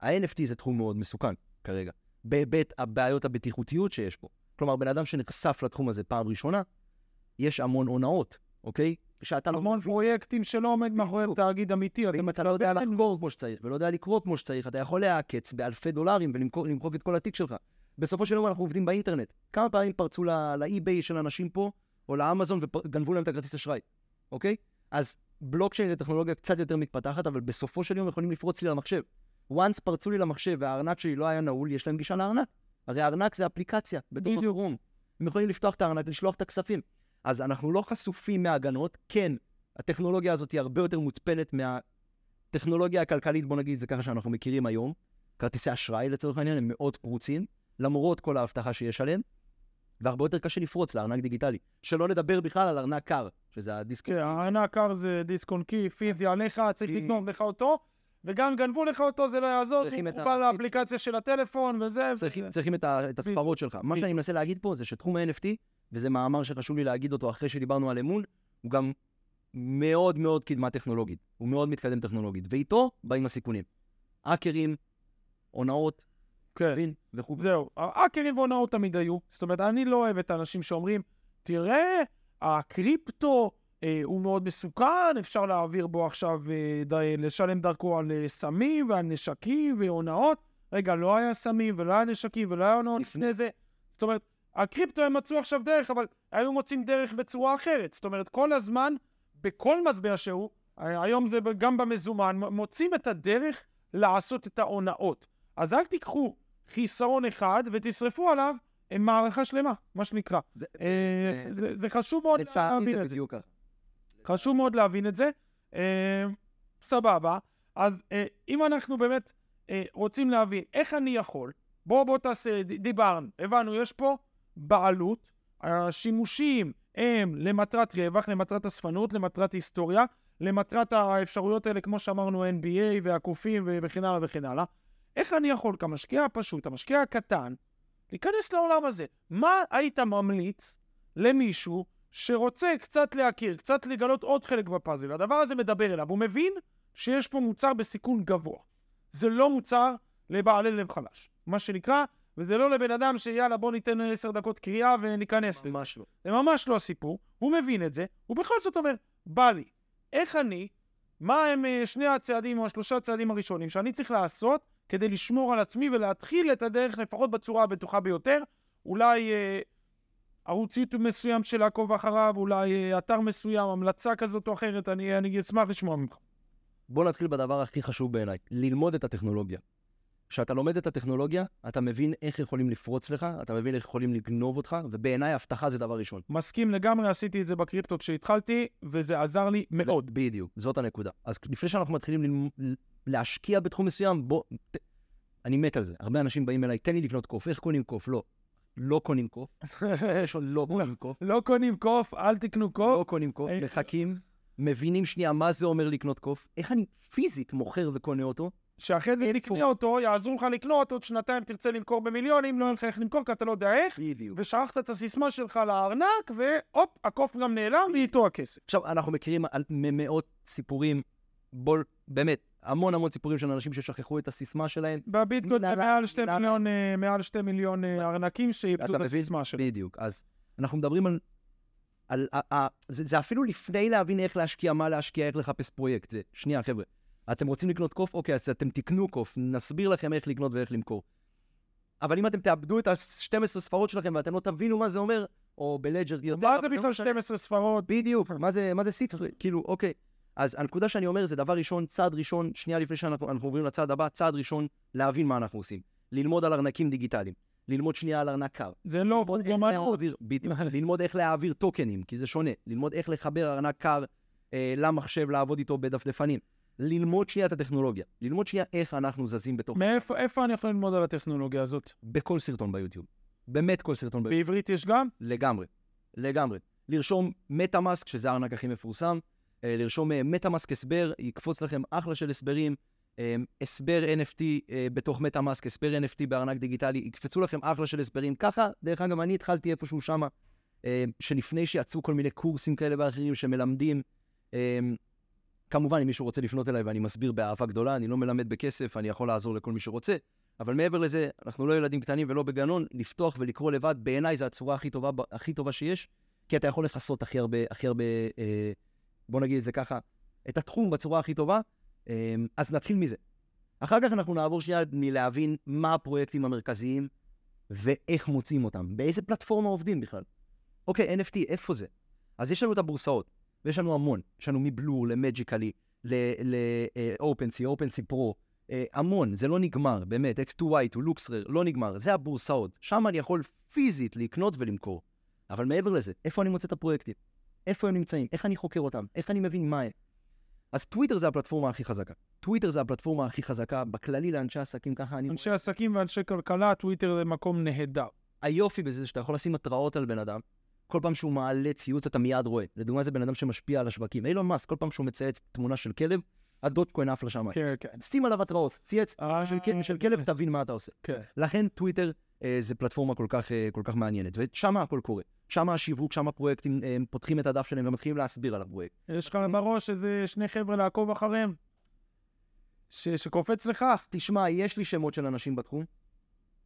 C: ה-NFT זה תחום מאוד מסוכן כרגע. בהיבט הבעיות הבטיחותיות שיש פה. כלומר, בן אדם שנחשף לתחום הזה פעם ראשונה, יש המון הונאות, אוקיי? שאתה לא...
B: המון פרויקטים שלא עומד מאחוריהם תאגיד אמיתי.
C: ואם אתה לא יודע לחקור כמו שצריך, ולא יודע לקרוא כמו שצריך, אתה יכול להעקץ באלפי דולרים ולמחוק את כל התיק שלך. בסופו של יום אנחנו עובדים באינטרנט. כמה פעמים פרצו לאי-ביי של אנשים פה, או לאמזון, וגנבו להם את הכרטיס אשראי, אוקיי? אז בלוקצ'יין זה טכנולוגיה קצת יותר מתפתחת, אבל בסופו של יום יכולים לפרוץ לי למחשב. once פרצו לי למחשב והארנק שלי לא היה נעול, יש להם גישה לארנק. הרי הארנק זה אפליקציה, בתוך. הרום. הם יכולים לפתוח את הארנק, לשלוח את הכספים. אז אנחנו לא חשופים מהגנות. כן, הטכנולוגיה הזאת היא הרבה יותר מוצפנת מהטכנולוגיה הכלכלית, בוא נגיד את זה ככה שאנחנו מכירים היום. כרטיסי אשראי לצורך העניין הם מאוד פרוצים, למרות כל האבטחה שיש עליהם, והרבה יותר קשה לפרוץ לארנק דיגיטלי. שלא נדבר בכלל על ארנק קר, שזה הדיסק.
B: כן, הענק קר זה דיסק און קי, פיזי עליך, צריך לקנות לך אותו, וגם גנבו לך אותו, זה לא יעזור, הוא מחובר
C: הסיפ-
B: לאפליקציה של הטלפון וזה.
C: צריכים, את הספרות שלך. מה שאני מנסה להגיד פה זה שתחום ה-NFT, וזה מאמר שחשוב לי להגיד אותו אחרי שדיברנו על אמון, הוא גם מאוד מאוד קדמה טכנולוגית. הוא מאוד מתקדם טכנולוגית. ואיתו באים הסיכונים. האקרים, הונאות,
B: כן. זהו, האקרים והונאות תמיד היו. זאת אומרת, אני לא אוהב את האנשים שאומרים, תראה, הקריפטו אה, הוא מאוד מסוכן, אפשר להעביר בו עכשיו, אה, ד, לשלם דרכו על אה, סמים ועל נשקים והונאות. רגע, לא היה סמים ולא היה נשקים ולא היה הונאות
C: לפני-
B: זה. זאת אומרת, הקריפטו הם מצאו עכשיו דרך, אבל היו מוצאים דרך בצורה אחרת. זאת אומרת, כל הזמן, בכל מטבע שהוא, היום זה גם במזומן, מוצאים את הדרך לעשות את ההונאות. אז אל תיקחו חיסרון אחד ותשרפו עליו מערכה שלמה, מה שנקרא.
C: זה-
B: אה,
C: זה-
B: זה זה חשוב מאוד להבין את זה. חשוב מאוד להבין את זה. אה, סבבה. אז אה, אם אנחנו באמת אה, רוצים להבין איך אני יכול, בוא בוא תעשה, דיברנו, הבנו, יש פה בעלות, השימושים הם למטרת רווח, למטרת אספנות, למטרת היסטוריה, למטרת האפשרויות האלה, כמו שאמרנו, NBA והקופים וכן הלאה וכן הלאה. איך אני יכול כמשקיע הפשוט, המשקיע הקטן, להיכנס לעולם הזה? מה היית ממליץ למישהו שרוצה קצת להכיר, קצת לגלות עוד חלק בפאזל? הדבר הזה מדבר אליו, הוא מבין שיש פה מוצר בסיכון גבוה. זה לא מוצר לבעלי לב חלש, מה שנקרא, וזה לא לבן אדם שיאללה בוא ניתן עשר דקות קריאה וניכנס לזה.
C: ממש לא.
B: זה ממש לא הסיפור, הוא מבין את זה, הוא בכל זאת אומר, בא לי, איך אני, מה הם אה, שני הצעדים או השלושה הצעדים הראשונים שאני צריך לעשות כדי לשמור על עצמי ולהתחיל את הדרך לפחות בצורה הבטוחה ביותר, אולי אה, ערוץ יוטיוב מסוים של לעקוב אחריו, אולי אה, אתר מסוים, המלצה כזאת או אחרת, אני, אני אשמח לשמוע ממך.
C: בוא נתחיל בדבר הכי חשוב בעיניי, ללמוד את הטכנולוגיה. כשאתה לומד את הטכנולוגיה, אתה מבין איך יכולים לפרוץ לך, אתה מבין איך יכולים לגנוב אותך, ובעיניי אבטחה זה דבר ראשון.
B: מסכים לגמרי, עשיתי את זה בקריפטו כשהתחלתי, וזה עזר לי מאוד.
C: בדיוק, זאת הנקודה. אז לפני שאנחנו מתחילים להשקיע בתחום מסוים, בוא... ת... אני מת על זה. הרבה אנשים באים אליי, תן לי לקנות קוף, איך קונים קוף? לא. לא קונים קוף. ראשון, לא קונים קוף.
B: לא קונים קוף, אל תקנו קוף.
C: לא קונים קוף, מחכים, מבינים שנייה מה זה אומר לקנות קוף, איך אני פיזית מוכר וקונה אותו,
B: שאחרי זה? תקנה אותו, יעזרו לך לקנות, עוד שנתיים תרצה למכור במיליונים, לא יהיה לך איך למכור, כי אתה לא יודע איך,
C: בדיוק.
B: ושלחת את הסיסמה שלך לארנק, והופ, הקוף גם נעלם, ואיתו הכסף.
C: עכשיו, אנחנו מכירים על מאות סיפורים, בול, באמת, המון המון סיפורים של אנשים ששכחו את הסיסמה שלהם.
B: בביטקוין זה
C: למה-
B: מעל שתי מיליון, אה, מעל שתי מיליון אה, ארנקים שאיבדו את? הסיסמה שלהם.
C: בדיוק. אז אנחנו מדברים על... על ה- ה- זה, זה אפילו לפני להבין איך להשקיע, מה להשקיע, איך לחפש פרויקט. זה, שנייה, חבר'ה. אתם רוצים לקנות קוף? אוקיי, אז אתם תקנו קוף, נסביר לכם איך לקנות ואיך למכור. אבל אם אתם תאבדו את ה-12 ספרות שלכם ואתם לא תבינו מה זה אומר, או בלג'ר, יודע,
B: מה זה
C: לא
B: בכלל
C: משנה.
B: 12 ספרות?
C: בדיוק, מה זה, מה זה סיטרי? כאילו, אוקיי. אז הנקודה שאני אומר זה דבר ראשון, צעד ראשון, שנייה לפני שאנחנו אנחנו עוברים לצעד הבא, צעד ראשון, להבין מה אנחנו עושים. ללמוד על ארנקים דיגיטליים. ללמוד שנייה על ארנק קר.
B: זה לא
C: בדיוק. ללמוד איך להעביר טוקנים, כי זה שונה. ללמוד איך לחבר ארנק קר אה, למחשב, לעבוד איתו בדפדפנים. ללמוד שנייה את הטכנולוגיה. ללמוד שנייה איך אנחנו זזים בתוך...
B: מאיפה איפה אני יכול ללמוד על הטכנולוגיה הזאת?
C: בכל סרטון ביוטיוב. באמת כל סרטון ביוטיוב.
B: בעברית יש גם?
C: לגמרי, לגמרי. לרשום מטאמאסק, שזה הארנק הכי מפורסם, לרשום אה, מטאמאסק הסבר, יקפוץ לכם אחלה של הסברים, אה, הסבר NFT אה, בתוך מטאמאסק, הסבר NFT בארנק דיגיטלי, יקפצו לכם אחלה של הסברים. ככה, דרך אגב, אני התחלתי איפשהו שמה, אה, שלפני שיצאו כל מיני קורסים כאלה ואחרים שמלמדים, אה, כמובן, אם מישהו רוצה לפנות אליי ואני מסביר באהבה גדולה, אני לא מלמד בכסף, אני יכול לעזור לכל מי שרוצה. אבל מעבר לזה, אנחנו לא ילדים קטנים ולא בגנון, לפתוח ולקרוא לבד, בעיניי זו הצורה הכי טובה, הכי טובה שיש, כי אתה יכול לכסות הכי הרבה, הכי הרבה, אה, בוא נגיד את זה ככה, את התחום בצורה הכי טובה, אה, אז נתחיל מזה. אחר כך אנחנו נעבור שנייה מלהבין מה הפרויקטים המרכזיים ואיך מוצאים אותם, באיזה פלטפורמה עובדים בכלל. אוקיי, NFT, איפה זה? אז יש לנו את הבורסאות, ויש לנו המון, יש לנו מבלור למג'יקלי, ל-OpenSea, OpenSea Pro, אה, המון, זה לא נגמר, באמת, X2Y, לוקסרר, לא נגמר, זה הבורסאות. שם אני יכול פיזית לקנות ולמכור. אבל מעבר לזה, איפה אני מוצא את הפרויקטים? איפה הם נמצאים? איך אני חוקר אותם? איך אני מבין מה הם? אז טוויטר זה הפלטפורמה הכי חזקה. טוויטר זה הפלטפורמה הכי חזקה, בכללי לאנשי עסקים, ככה אני...
B: אנשי עסקים ואנשי כלכלה, טוויטר זה מקום נהדר.
C: היופי בזה זה שאתה יכול לשים התראות על בן אדם, כל פעם שהוא מעלה ציוץ אתה מיד רואה. לדוגמה זה בן אדם שמשפיע על השווקים. אילון מאסק, כל פעם שהוא מצייץ תמונה של כלב, הדוטקוין עף לשמיים.
B: כן, כן.
C: שים עליו התראות, צייץ
B: אה,
C: של, כלב, תבין מה אתה עושה.
B: כן.
C: לכן טוויטר אה, זה פלטפורמה כל כך, אה, כל כך מעניינת, ושם הכל קורה. שם השיווק, שם הפרויקטים אה, פותחים את הדף שלהם ומתחילים להסביר על הפרויקט.
B: יש לך בראש איזה שני חבר'ה לעקוב אחריהם? ש- שקופץ לך?
C: תשמע, יש לי שמות של אנשים בתחום.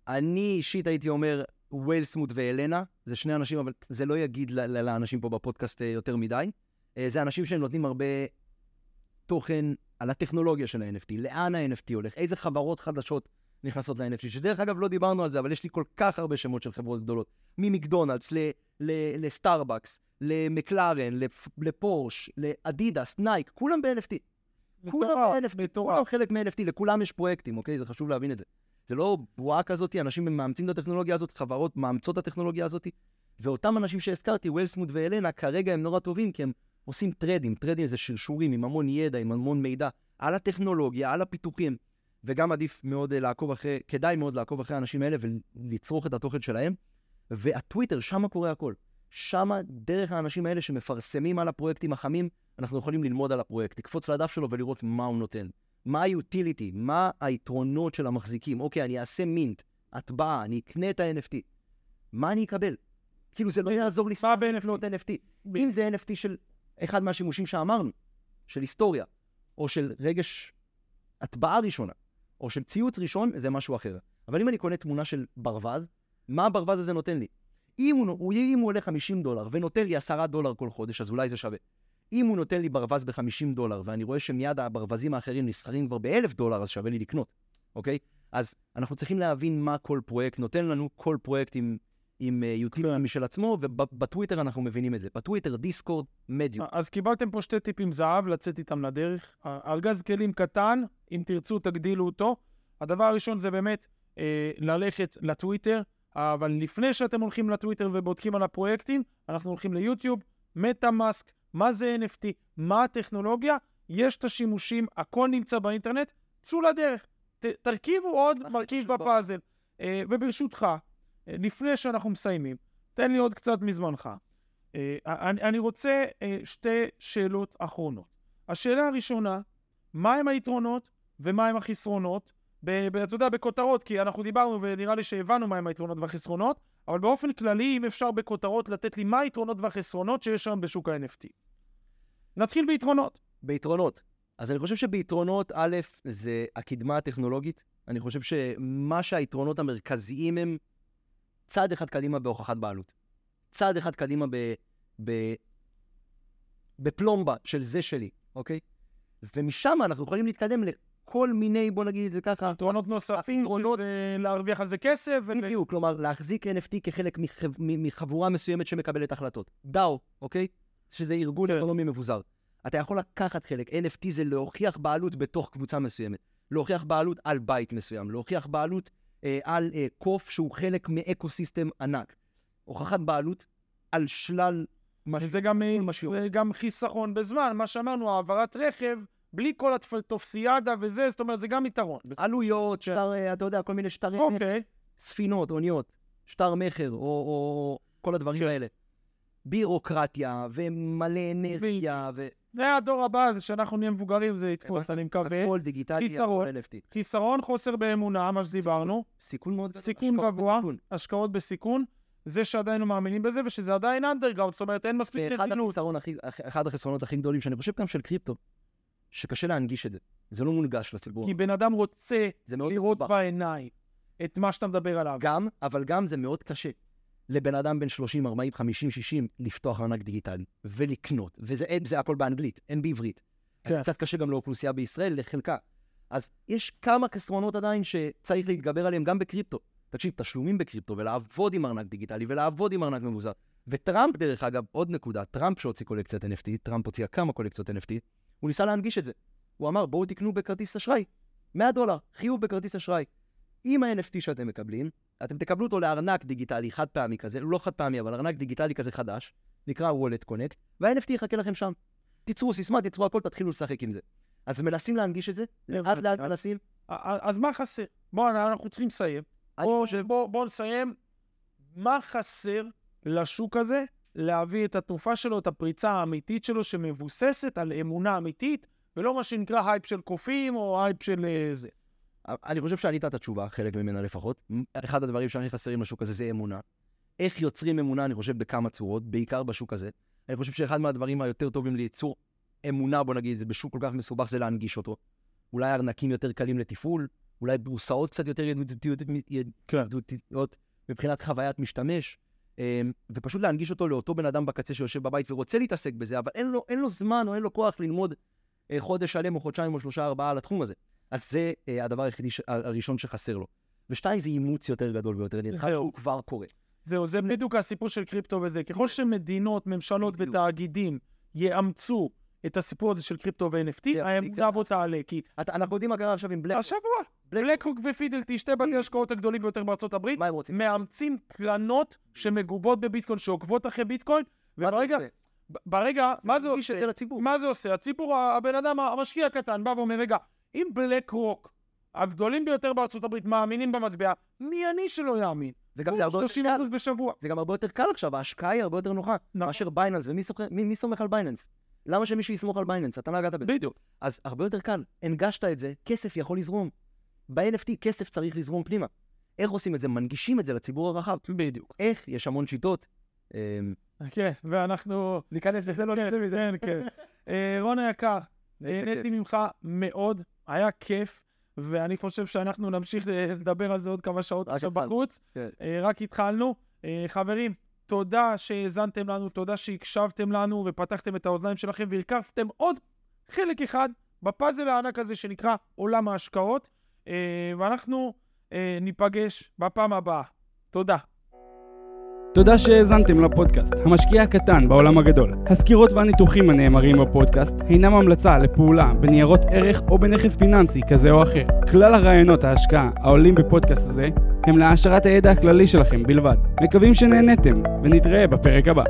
C: אני אישית הייתי אומר וויל סמוט ואלנה, זה שני אנשים, אבל זה לא יגיד ל- ל- לאנשים פה בפודקאסט אה, יותר מדי. אה, זה אנשים שהם נותנים הרבה תוכן על הטכנולוגיה של ה-NFT, לאן ה-NFT הולך, איזה חברות חדשות נכנסות ל-NFT, שדרך אגב לא דיברנו על זה, אבל יש לי כל כך הרבה שמות של חברות גדולות, ממקדונלדס לסטארבקס, למקלרן, לפ- לפורש, לאדידס, נייק, כולם ב-NFT. כולם ב-NFT, כולם. חלק מ-NFT, לכולם יש פרויקטים, אוקיי? זה חשוב להבין את זה. זה לא בועה כזאת, אנשים מאמצים את הטכנולוגיה הזאת, חברות מאמצות את הטכנולוגיה הזאת, ואותם אנשים שהזכרתי, ווילסמוט ואלנה, כרגע הם נורא טובים, כי הם עושים טרדים, טרדים זה שרשורים עם המון ידע, עם המון מידע, על הטכנולוגיה, על הפיתוחים, וגם עדיף מאוד אה, לעקוב אחרי, כדאי מאוד לעקוב אחרי האנשים האלה ולצרוך את התוכן שלהם. והטוויטר, שם קורה הכל. שם, דרך האנשים האלה שמפרסמים על הפרויקטים החמים, אנחנו יכולים ללמוד על הפרויקט, לקפוץ לדף שלו ולראות מה הוא נותן. מה ה-utility, מה היתרונות של המחזיקים. אוקיי, אני אעשה מינט, הטבעה, אני אקנה את ה-NFT. מה אני אקבל? כאילו, זה לא יעזור לי סתם? לקנות NFT. אם זה NFT של אחד מהשימושים שאמרנו, של היסטוריה, או של רגש הטבעה ראשונה, או של ציוץ ראשון, זה משהו אחר. אבל אם אני קונה תמונה של ברווז, מה הברווז הזה נותן לי? אם הוא, אם הוא עולה 50 דולר ונותן לי 10 דולר כל חודש, אז אולי זה שווה. אם הוא נותן לי ברווז ב-50 דולר, ואני רואה שמיד הברווזים האחרים נסחרים כבר ב-1,000 דולר, אז שווה לי לקנות, אוקיי? אז אנחנו צריכים להבין מה כל פרויקט נותן לנו, כל פרויקט עם, עם אה, utility משל עצמו, ובטוויטר אנחנו מבינים את זה. בטוויטר, דיסקורד, מדיום.
B: אז קיבלתם פה שתי טיפים זהב לצאת איתם לדרך. ארגז כלים קטן, אם תרצו תגדילו אותו. הדבר הראשון זה באמת אה, ללכת לטוויטר, אבל לפני שאתם הולכים לטוויטר ובודקים על הפרויקטים, אנחנו הולכים ליוטיוב, מטה מאסק, מה זה NFT, מה הטכנולוגיה, יש את השימושים, הכל נמצא באינטרנט, צאו לדרך. ת, תרכיבו עוד מרכיב בפאזל. אה, וברשותך, אה, לפני שאנחנו מסיימים, תן לי עוד קצת מזמנך. אה, אני, אני רוצה שתי שאלות אחרונות. השאלה הראשונה, מהם היתרונות ומהם החסרונות אתה יודע, בכותרות, כי אנחנו דיברנו ונראה לי שהבנו מהם היתרונות והחסרונות, אבל באופן כללי, אם אפשר בכותרות לתת לי מה היתרונות והחסרונות שיש היום בשוק ה-NFT. נתחיל ביתרונות.
C: ביתרונות. אז אני חושב שביתרונות, א', זה הקדמה הטכנולוגית. אני חושב שמה שהיתרונות המרכזיים הם צעד אחד קדימה בהוכחת בעלות. צעד אחד קדימה ב... ב... בפלומבה של זה שלי, אוקיי? ומשם אנחנו יכולים להתקדם כל מיני, בוא נגיד את זה ככה,
B: יתרונות נוספים, יתרונות... שזה להרוויח על זה כסף.
C: בדיוק, ול... כלומר, להחזיק NFT כחלק מחב... מחבורה מסוימת שמקבלת החלטות. דאו, אוקיי? שזה ארגון כן. אקונומי מבוזר. אתה יכול לקחת חלק, NFT זה להוכיח בעלות בתוך קבוצה מסוימת. להוכיח בעלות על בית מסוים, להוכיח בעלות אה, על אה, קוף שהוא חלק מ ecosystem ענק. הוכחת בעלות על שלל...
B: מש... זה גם, אה, גם חיסכון בזמן, מה שאמרנו, העברת רכב בלי כל הטופסיאדה וזה, זאת אומרת, זה גם יתרון.
C: עלויות, כן. שטר, אה, אתה יודע, כל מיני שטרים,
B: אוקיי.
C: ספינות, אוניות, שטר מכר, או, או כל הדברים כן. האלה. בירוקרטיה, ומלא אנרגיה, ו...
B: זה הדור הבא, זה שאנחנו נהיה מבוגרים, זה יתפוס, אני מקווה.
C: הכל דיגיטלי, חיסרון, הכל NFT.
B: חיסרון, חוסר באמונה, מה שדיברנו.
C: סיכון מאוד
B: גדול. סיכון גבוה, השקעות בסיכון. זה שעדיין לא מאמינים בזה, ושזה עדיין אנדרגאונד, זאת אומרת, אין מספיק
C: נזילות. אחד החסרונות הכי גדולים, שאני חושב גם של קריפטו, שקשה להנגיש את זה. זה לא מונגש לציבור.
B: כי בן אדם רוצה לראות מסובך. בעיניים את מה שאתה מדבר עליו.
C: גם, אבל גם זה מאוד קשה. לבן אדם בן 30, 40, 50, 60, לפתוח ארנק דיגיטלי ולקנות. וזה זה הכל באנגלית, אין בעברית. כן. אז קצת קשה גם לאוכלוסייה בישראל, לחלקה. אז יש כמה חסרונות עדיין שצריך להתגבר עליהם גם בקריפטו. תקשיב, תשלומים בקריפטו ולעבוד עם ארנק דיגיטלי ולעבוד עם ארנק מבוזר. וטראמפ, דרך אגב, עוד נקודה, טראמפ שהוציא קולקציית NFT, טראמפ הוציא כמה קולקציות NFT, הוא ניסה להנגיש את זה. הוא אמר, בואו תקנו בכרטיס אשראי. 100 דולר, חיוב בכרטיס אשראי. עם ה-NFT שאתם מקבלים, אתם תקבלו אותו לארנק דיגיטלי חד פעמי כזה, לא חד פעמי, אבל ארנק דיגיטלי כזה חדש, נקרא Wallet Connect, וה-NFT יחכה לכם שם. תיצרו סיסמה, תיצרו הכל, תתחילו לשחק עם זה. אז מנסים להנגיש את זה, לאט לאט מנסים.
B: אז מה חסר? בואו, אנחנו צריכים לסיים. בואו בוא, בוא נסיים. מה חסר לשוק הזה להביא את התנופה שלו, את הפריצה האמיתית שלו, שמבוססת על אמונה אמיתית, ולא מה שנקרא הייפ של קופים או הייפ של uh, זה.
C: אני חושב שענית את התשובה, חלק ממנה לפחות. אחד הדברים שהכי חסרים לשוק הזה זה אמונה. איך יוצרים אמונה, אני חושב, בכמה צורות, בעיקר בשוק הזה. אני חושב שאחד מהדברים היותר טובים לייצור אמונה, בוא נגיד, זה בשוק כל כך מסובך, זה להנגיש אותו. אולי ארנקים יותר קלים לתפעול, אולי בורסאות קצת יותר ידידותיות כן. מבחינת חוויית משתמש. אמ, ופשוט להנגיש אותו לאותו בן אדם בקצה שיושב בבית ורוצה להתעסק בזה, אבל אין לו, אין לו זמן או אין לו כוח ללמוד אה, חודש שלם או חודשיים או שלושה ארבעה על התחום הזה. אז זה אה, הדבר היחידי. הראשון שחסר לו. ושתיים, זה אימוץ יותר גדול ויותר נרחב שהוא כבר קורה.
B: זהו, זה בדיוק הסיפור של קריפטו וזה. ככל שמדינות, ממשלות ותאגידים יאמצו את הסיפור הזה של קריפטו ו-NFT, האמונה בו תעלה, כי...
C: אנחנו יודעים מה קרה עכשיו עם בלק.
B: השבוע. בלקרוק ופידלטי, שתי בתי השקעות הגדולים ביותר בארצות הברית,
C: מה הם רוצים?
B: מאמצים קרנות שמגובות בביטקוין, שעוקבות אחרי ביטקוין, וברגע... ברגע, מה זה עושה? מה זה עושה? הציבור, הבן אדם, המשקיע הקטן, בא ואומר, רגע, אם BlackRock, הגדולים ביותר בארצות הברית, מאמינים במטבע, מי אני שלא יאמין?
C: וגם זה הרבה יותר קל.
B: בשבוע.
C: זה גם הרבה יותר קל עכשיו, ההשקעה היא הרבה יותר נוחה. נכון. מאשר Binance, ומי סומך על Binance? למה שמישהו יסמוך על Binance? אתה נגעת בזה.
B: בדיוק.
C: אז הרבה יותר קל, הנגשת את זה, כסף יכול לזרום. ב-NFT כסף צריך לזרום פנימה. איך עושים את זה? מנגישים את זה לציבור הרחב.
B: בדיוק.
C: איך? יש המון שיטות. אמ,
B: כן, ואנחנו...
C: ניכנס לזה, לא נצא מזה.
B: כן, כן. אה, רון היקר, נהניתי ממך מאוד, היה כיף. ואני חושב שאנחנו נמשיך לדבר על זה עוד כמה שעות עכשיו בחוץ. כן. אה, רק התחלנו. אה, חברים, תודה שהאזנתם לנו, תודה שהקשבתם לנו ופתחתם את האוזניים שלכם והרכבתם עוד חלק אחד בפאזל הענק הזה שנקרא עולם ההשקעות. אה, ואנחנו אה, ניפגש בפעם הבאה. תודה.
A: תודה שהאזנתם לפודקאסט, המשקיע הקטן בעולם הגדול. הסקירות והניתוחים הנאמרים בפודקאסט אינם המלצה לפעולה בניירות ערך או בנכס פיננסי כזה או אחר. כלל הרעיונות ההשקעה העולים בפודקאסט הזה הם להעשרת הידע הכללי שלכם בלבד. מקווים שנהנתם, ונתראה בפרק הבא.